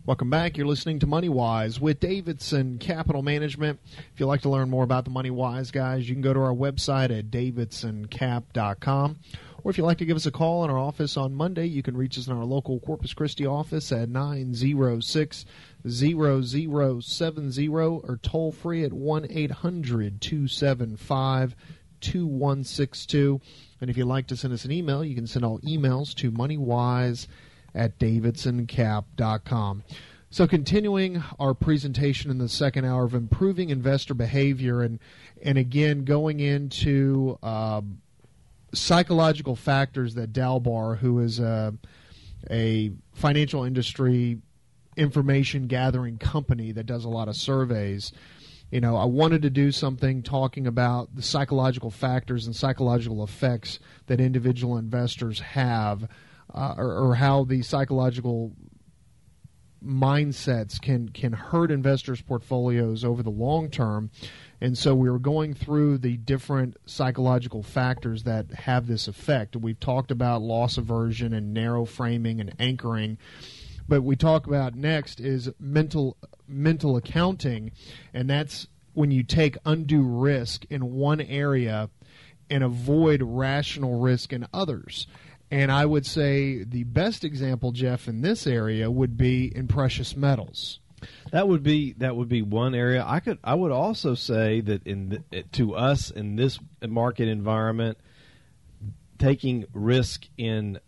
Welcome back. You're listening to Money Wise with Davidson Capital Management. If you'd like to learn more about the Money Wise guys, you can go to our website at davidsoncap.com. Or if you'd like to give us a call in our office on Monday, you can reach us in our local Corpus Christi office at 906 0070 or toll free at 1 800 275 2162. And if you'd like to send us an email, you can send all emails to moneywise at davidsoncap.com. So, continuing our presentation in the second hour of improving investor behavior, and and again going into um, psychological factors that Dalbar, who is a, a financial industry information gathering company that does a lot of surveys, you know, I wanted to do something talking about the psychological factors and psychological effects that individual investors have, uh, or, or how the psychological mindsets can can hurt investors' portfolios over the long term. And so we were going through the different psychological factors that have this effect. We've talked about loss aversion and narrow framing and anchoring. But we talk about next is mental mental accounting, and that's when you take undue risk in one area and avoid rational risk in others. And I would say the best example, Jeff, in this area would be in precious metals. That would be that would be one area. I could I would also say that in the, to us in this market environment, taking risk in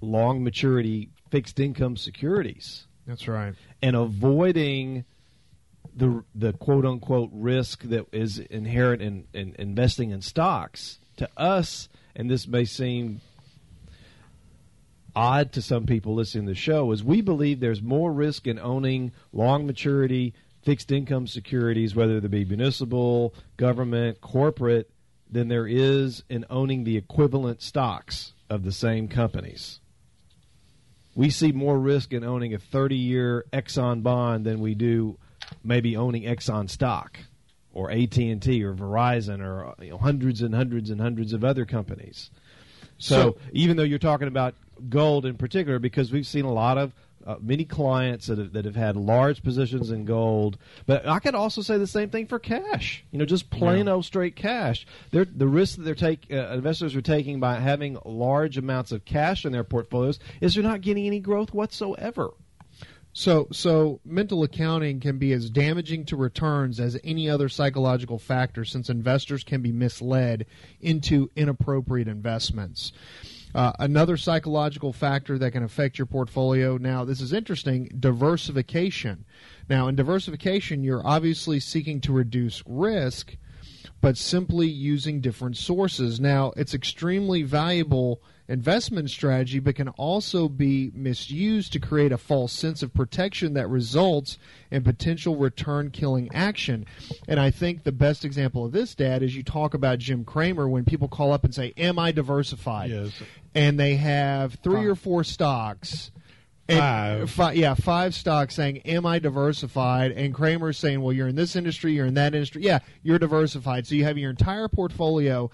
long maturity fixed income securities. That's right. And avoiding the the quote unquote risk that is inherent in, in investing in stocks to us, and this may seem odd to some people listening to the show, is we believe there's more risk in owning long maturity fixed income securities, whether they be municipal, government, corporate, than there is in owning the equivalent stocks of the same companies. We see more risk in owning a 30 year Exxon bond than we do maybe owning Exxon stock or AT&T or Verizon or uh, you know, hundreds and hundreds and hundreds of other companies. So, so, even though you're talking about gold in particular, because we've seen a lot of uh, many clients that have, that have had large positions in gold, but I could also say the same thing for cash. You know, just plain yeah. old straight cash. They're, the risk that they're take uh, investors are taking by having large amounts of cash in their portfolios is they're not getting any growth whatsoever. So, so mental accounting can be as damaging to returns as any other psychological factor, since investors can be misled into inappropriate investments. Uh, another psychological factor that can affect your portfolio. Now, this is interesting diversification. Now, in diversification, you're obviously seeking to reduce risk, but simply using different sources. Now, it's extremely valuable investment strategy, but can also be misused to create a false sense of protection that results in potential return killing action. And I think the best example of this, Dad, is you talk about Jim Cramer when people call up and say, Am I diversified? Yes. And they have three or four stocks. And Five. yeah, five stocks saying, "Am I diversified?" And Cramer's saying, "Well, you're in this industry, you're in that industry. Yeah, you're diversified. So you have your entire portfolio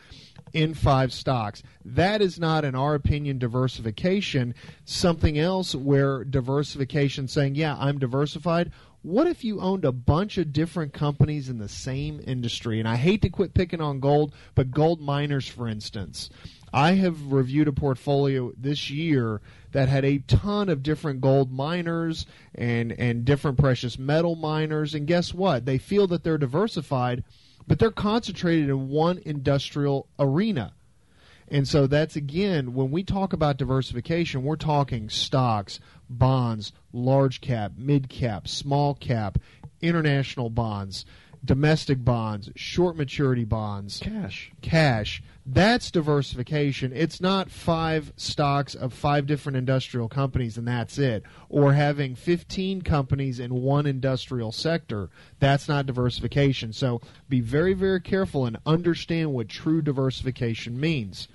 in five stocks. That is not, in our opinion, diversification. Something else where diversification saying, "Yeah, I'm diversified." What if you owned a bunch of different companies in the same industry? And I hate to quit picking on gold, but gold miners, for instance. I have reviewed a portfolio this year that had a ton of different gold miners and, and different precious metal miners. And guess what? They feel that they're diversified, but they're concentrated in one industrial arena. And so that's again, when we talk about diversification, we're talking stocks, bonds, large cap, mid cap, small cap, international bonds, domestic bonds, short maturity bonds, Cash. cash. That's diversification. It's not five stocks of five different industrial companies and that's it. Or having 15 companies in one industrial sector. That's not diversification. So be very, very careful and understand what true diversification means.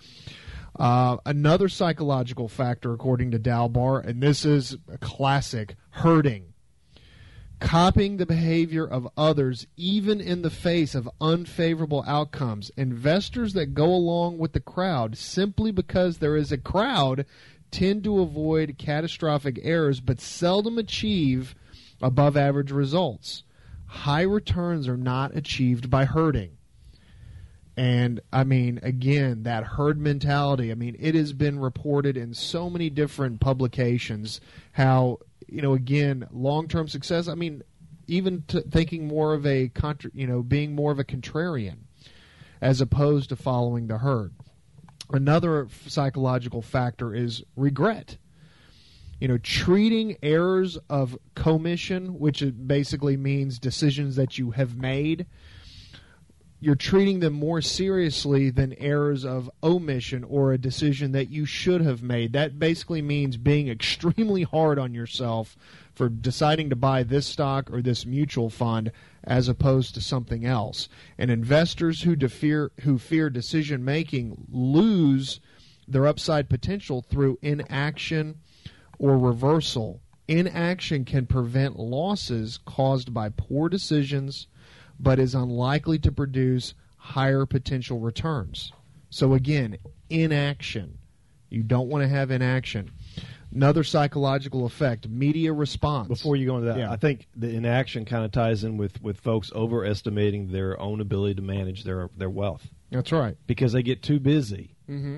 Uh, another psychological factor, according to Dalbar, and this is a classic herding copying the behavior of others even in the face of unfavorable outcomes. Investors that go along with the crowd simply because there is a crowd tend to avoid catastrophic errors but seldom achieve above average results. High returns are not achieved by herding. And I mean, again, that herd mentality. I mean, it has been reported in so many different publications how, you know, again, long term success. I mean, even thinking more of a, contra- you know, being more of a contrarian as opposed to following the herd. Another psychological factor is regret. You know, treating errors of commission, which basically means decisions that you have made, you're treating them more seriously than errors of omission or a decision that you should have made. That basically means being extremely hard on yourself for deciding to buy this stock or this mutual fund as opposed to something else. And investors who fear who fear decision making lose their upside potential through inaction or reversal. Inaction can prevent losses caused by poor decisions but is unlikely to produce higher potential returns. So again, inaction. You don't want to have inaction. Another psychological effect, media response. Before you go into that, Yeah. I think the inaction kind of ties in with, with folks overestimating their own ability to manage their their wealth That's right. because they get too busy. Mm-hmm.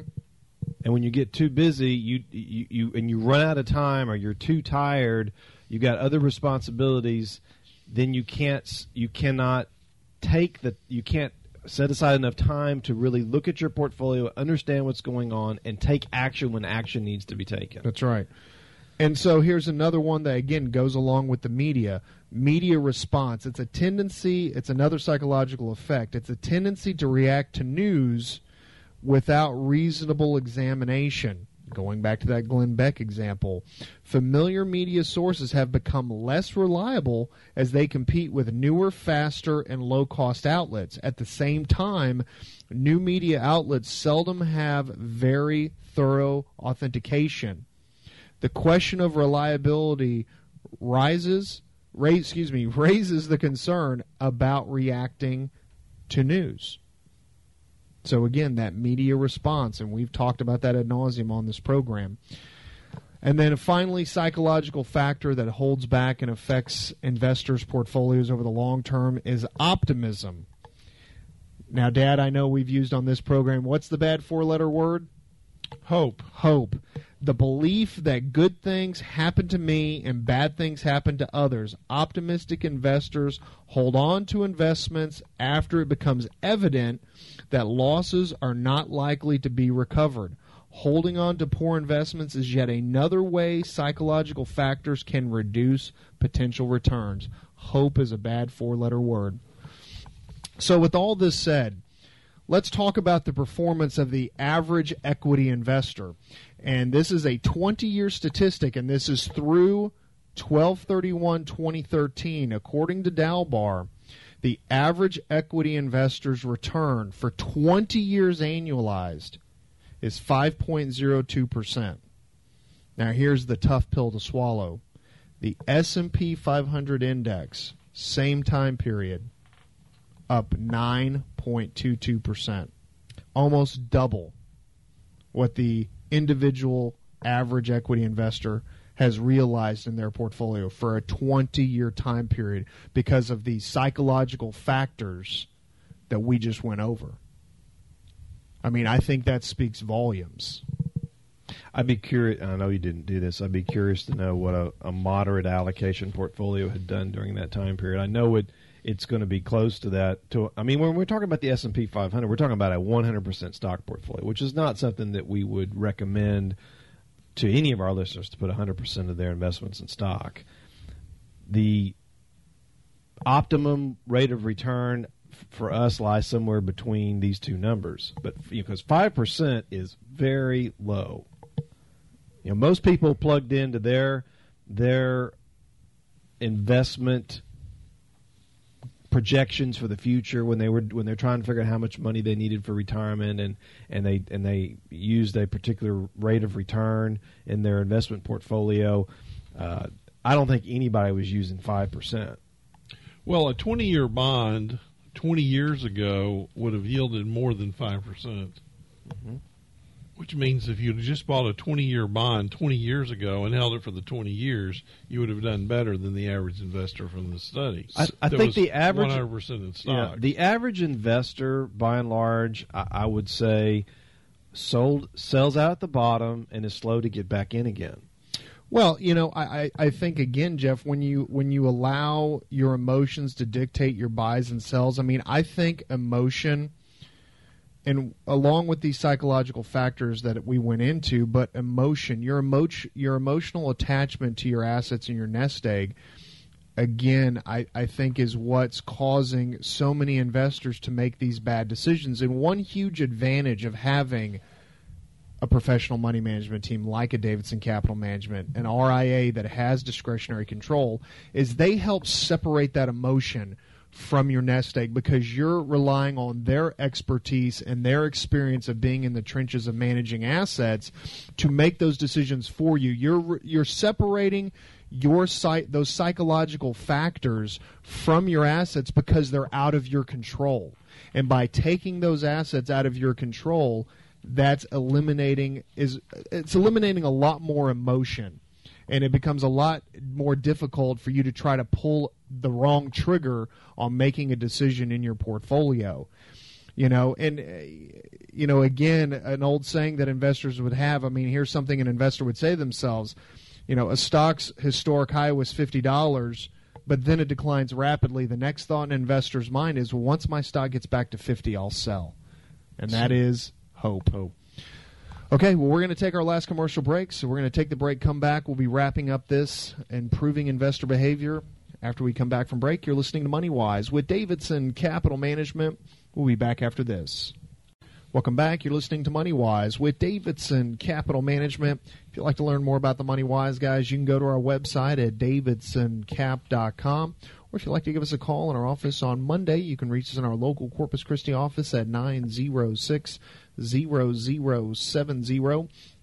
And when you get too busy, you, you you and you run out of time, or you're too tired, You've got other responsibilities, then you can't you cannot take the you can't set aside enough time to really look at your portfolio, understand what's going on, and take action when action needs to be taken. That's right. And so here's another one that again goes along with the media. Media response. It's a tendency, it's another psychological effect. It's a tendency to react to news without reasonable examination. Going back to that Glenn Beck example, familiar media sources have become less reliable as they compete with newer, faster, and low cost outlets. At the same time, new media outlets seldom have very thorough authentication the question of reliability rises raise, excuse me raises the concern about reacting to news so again that media response and we've talked about that ad nauseum on this program. And then finally psychological factor that holds back and affects investors portfolios over the long term is optimism. Now dad i know we've used on this program what's the bad four letter word Hope. hope. The belief that good things happen to me and bad things happen to others. Optimistic investors hold on to investments after it becomes evident that losses are not likely to be recovered. Holding on to poor investments is yet another way psychological factors can reduce potential returns. Hope is a bad four letter word. So, with all this said, let's talk about the performance of the average equity investor. And this is a 20 year statistic, and this is through 1231 2013. According to Dalbar, the average equity investor's return for 20 years annualized is 5.02%. Now here's the tough pill to swallow. The S&P 500 index, same time period, up 9.22%. Almost double what the individual average equity investor has realized in their portfolio for a 20 year time period because of the psychological factors that we just went over. I mean, I think that speaks volumes. I'd be curious. I know you didn't do this. I'd be curious to know what a, a moderate allocation portfolio had done during that time period. I know it it's going to be close to that. To I mean, when we're talking about the S and P 500, we're talking about a 100% stock portfolio, which is not something that we would recommend to any of our listeners to put 100% of their investments in stock. The optimum rate of return for us lies somewhere between these two numbers, but because five percent is very low. You know, most people plugged into their their investment projections for the future when they were when they're trying to figure out how much money they needed for retirement and and they and they used a particular rate of return in their investment portfolio. Uh, I don't think anybody was using five percent. Well, a twenty-year bond twenty years ago would have yielded more than five percent. Mm-hmm. Which means if you'd just bought a 20 year bond 20 years ago and held it for the 20 years, you would have done better than the average investor from the study. I, I think the average 100% in stock. Yeah, the average investor, by and large, I, I would say, sold sells out at the bottom and is slow to get back in again. Well, you know, I, I think again, Jeff, when you when you allow your emotions to dictate your buys and sells, I mean, I think emotion and along with these psychological factors that we went into, but emotion, your emotion, your emotional attachment to your assets and your nest egg, again, I, I think is what's causing so many investors to make these bad decisions. And one huge advantage of having a professional money management team like a Davidson Capital Management, an RIA that has discretionary control, is they help separate that emotion from your nest egg because you're relying on their expertise and their experience of being in the trenches of managing assets to make those decisions for you. You're you're separating your site those psychological factors from your assets because they're out of your control. And by taking those assets out of your control, that's eliminating is it's eliminating a lot more emotion and it becomes a lot more difficult for you to try to pull the wrong trigger on making a decision in your portfolio. You know, and uh, you know, again, an old saying that investors would have. I mean, here's something an investor would say to themselves. You know, a stock's historic high was fifty dollars, but then it declines rapidly. The next thought in an investor's mind is, well, once my stock gets back to fifty, I'll sell, and that is hope. Hope. Okay, well, we're going to take our last commercial break. So we're going to take the break, come back. We'll be wrapping up this improving investor behavior after we come back from break, you're listening to Money Wise with Davidson Capital Management. We'll be back after this. Welcome back. You're listening to Money Wise with Davidson Capital Management. If you'd like to learn more about the Money Wise guys, you can go to our website at davidsoncap.com. Or if you'd like to give us a call in our office on Monday, you can reach us in our local Corpus Christi office at 906 0070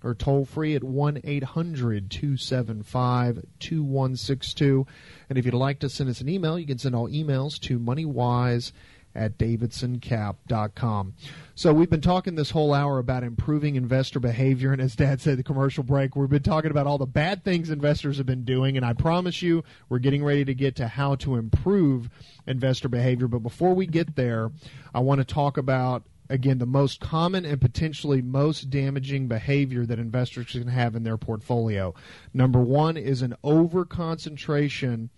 or toll free at 1 800 275 2162. And if you'd like to send us an email, you can send all emails to moneywise at davidsoncap.com. So we've been talking this whole hour about improving investor behavior, and as Dad said, the commercial break, we've been talking about all the bad things investors have been doing, and I promise you, we're getting ready to get to how to improve investor behavior. But before we get there, I want to talk about again, the most common and potentially most damaging behavior that investors can have in their portfolio. Number one is an over concentration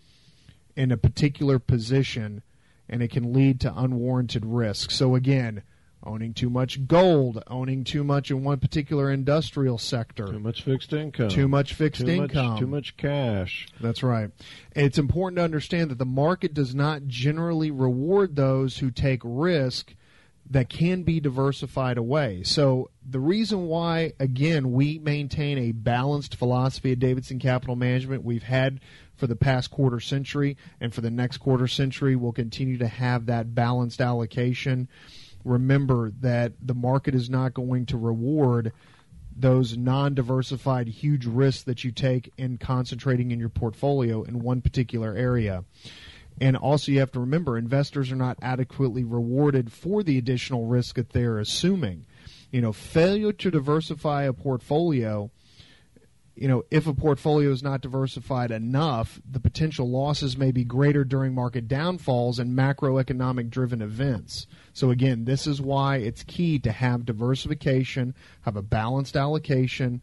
in a particular position, and it can lead to unwarranted risk. So, again, owning too much gold, owning too much in one particular industrial sector, too much fixed income, too much fixed too income, much, too much cash. That's right. It's important to understand that the market does not generally reward those who take risk that can be diversified away. So the reason why, again, we maintain a balanced philosophy at Davidson Capital Management, we've had for the past quarter century, and for the next quarter century, we'll continue to have that balanced allocation. Remember that the market is not going to reward those non-diversified huge risks that you take in concentrating in your portfolio in one particular area. And also, you have to remember, investors are not adequately rewarded for the additional risk that they're assuming. You know, failure to diversify a portfolio, you know, if a portfolio is not diversified enough, the potential losses may be greater during market downfalls and macroeconomic driven events. So, again, this is why it's key to have diversification, have a balanced allocation,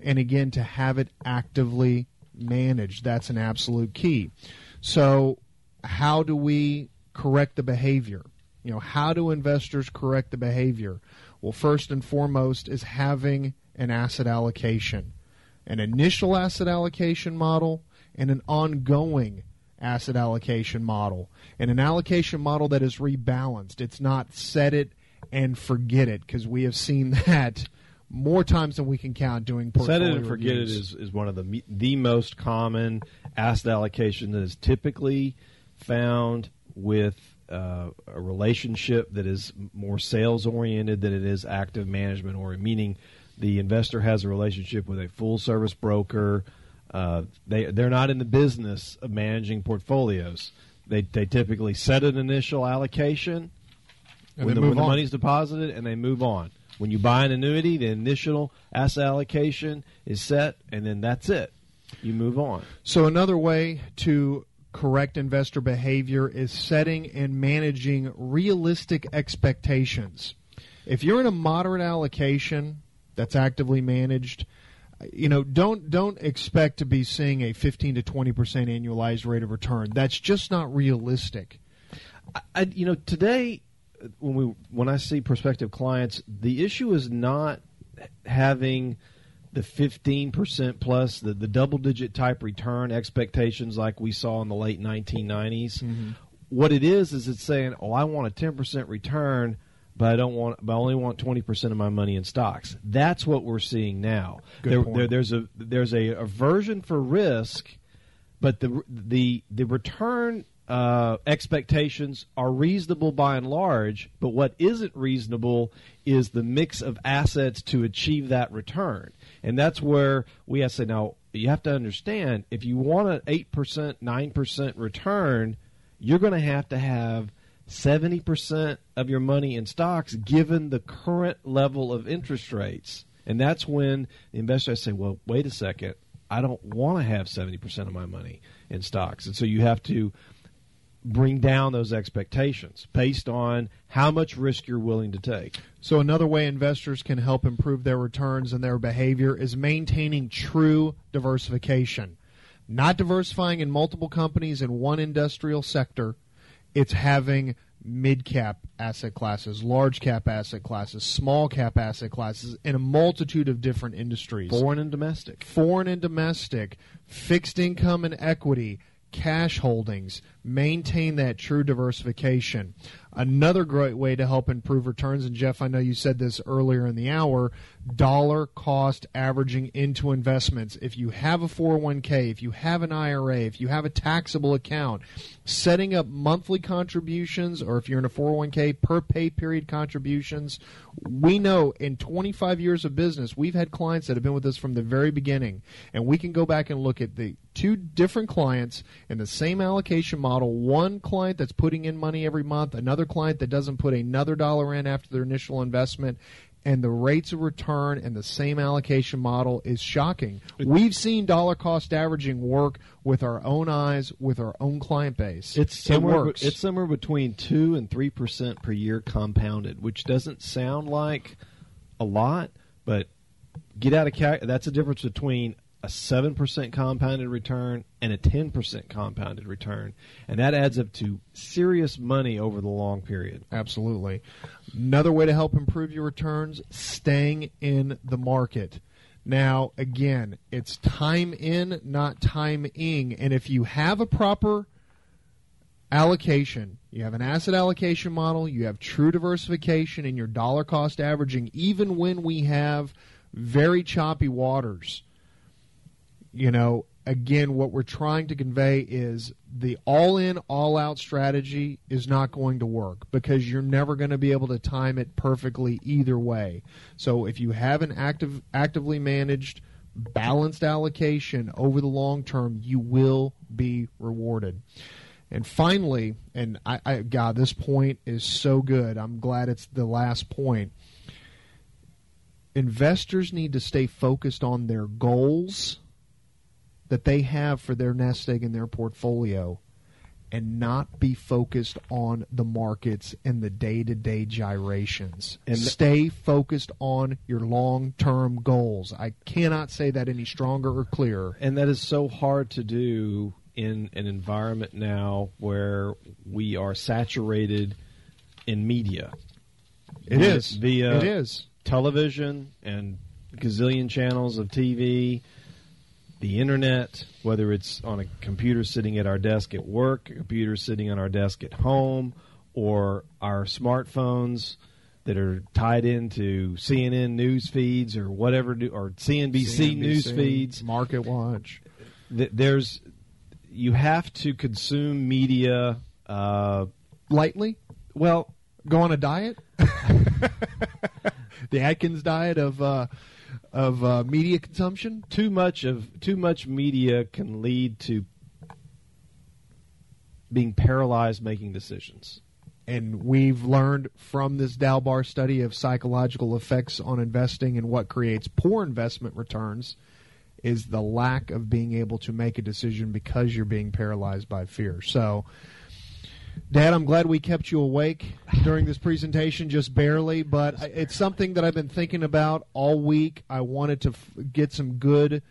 and again, to have it actively managed. That's an absolute key. So, how do we correct the behavior? You know, how do investors correct the behavior? Well, first and foremost is having an asset allocation, an initial asset allocation model, and an ongoing asset allocation model, and an allocation model that is rebalanced. It's not set it and forget it because we have seen that more times than we can count doing portfolio Set it and forget reviews. it is, is one of the the most common asset allocation that is typically found with uh, a relationship that is more sales oriented than it is active management oriented, meaning the investor has a relationship with a full service broker. Uh, they they're not in the business of managing portfolios. They they typically set an initial allocation And when, the, when the money's deposited and they move on. When you buy an annuity, the initial asset allocation is set, and then that's it. You move on. So another way to correct investor behavior is setting and managing realistic expectations. If you're in a moderate allocation that's actively managed, you know, don't don't expect to be seeing a 15 to 20% annualized rate of return. That's just not realistic. I, you know, today when we when I see prospective clients, the issue is not having the 15% plus the, the double digit type return expectations like we saw in the late 1990s. What it is is it's saying, "Oh, I want a 10% return, but I don't want but I only want 20% of my money in stocks." That's what we're seeing now. There, there, there's a there's a aversion for risk but the the the return uh, expectations are reasonable by and large. But what isn't reasonable is the mix of assets to achieve that return, and that's where we have to say now. You have to understand if you want an eight percent, nine percent return, you're going to have to have. 70% of your money in stocks given the current level of interest rates. And that's when the investors say, well, wait a second. I don't want to have 70% of my money in stocks. And so you have to bring down those expectations based on how much risk you're willing to take. So another way investors can help improve their returns and their behavior is maintaining true diversification. Not diversifying in multiple companies in one industrial sector, it's having mid cap asset classes, large cap asset classes, small cap asset classes in a multitude of different industries. Foreign and domestic. foreign and domestic, fixed income and equity, cash holdings, maintain that true diversification. Another great way to help improve returns, and Jeff, I know you said this earlier in the hour, dollar cost averaging into investments. If you have a 401k, if you have an IRA, if you have a taxable account, setting up monthly contributions, or if you're in a 401k, per pay period contributions, we know in 25 years of business, we've had clients that have been with us from the very beginning, and we can go back and look at the two different clients in the same allocation model. Model one client that's putting in money every month, another client that doesn't put another dollar in after their initial investment. And the rates of return and the same allocation model is shocking. We've seen dollar cost averaging work with our own eyes, with our own client base. It's it somewhere, works. it's somewhere between 2 and 3% per year compounded, which doesn't sound like a lot, but get out of that's the difference between a 7% compounded return and a 10% compounded return. And that adds up to serious money over the long period. Absolutely. Another way to help improve your returns, staying in the market. Now, again, it's time in, not time ing. And if you have a proper allocation. You have an asset allocation model, you have true diversification in your dollar cost averaging, even when we have very choppy waters. You know, again, what we're trying to convey is the all in, all out strategy is not going to work because you're never going to be able to time it perfectly either way. So if you have an active, actively managed, balanced allocation over the long term, you will be rewarded. And finally, and I, I God, this point is so good. I'm glad it's the last point. Investors need to stay focused on their goals that they have for their nest egg in their portfolio and not be focused on the markets and the day-to-day gyrations. And stay focused on your long-term goals. I cannot say that any stronger or clearer. And that is so hard to do in an environment now where we are saturated in media. It is via it is television and gazillion channels of TV, the internet, whether it's on a computer sitting at our desk at work, a computer sitting on our desk at home, or our smartphones that are tied into CNN news feeds or whatever, or CNBC, CNBC news feeds. Market Watch. There's you have to consume media uh, lightly. Well, go on a diet. the Atkins diet of uh, of uh, media consumption. Too much of too much media can lead to being paralyzed making decisions. And we've learned from this Dalbar study of psychological effects on investing and what creates poor investment returns is the lack of being able to make a decision because you're being paralyzed by fear. So, Dad, I'm glad we kept you awake during this presentation, just barely, but it's something that I've been thinking about all week. I wanted to f- get some good,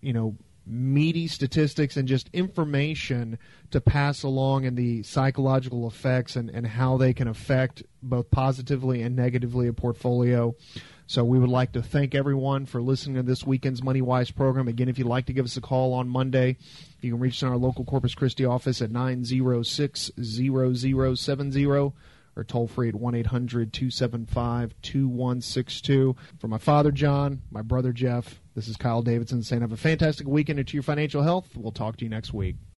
you know, meaty statistics and just information to pass along and the psychological effects and, and how they can affect both positively and negatively a portfolio. So we would like to thank everyone for listening to this weekend's Money Wise program. Again, if you'd like to give us a call on Monday, you can reach us in our local Corpus Christi office at 906 0070 or toll free at 1 800 275 2162. For my father, John, my brother, Jeff, this is Kyle Davidson saying have a fantastic weekend into your financial health. We'll talk to you next week.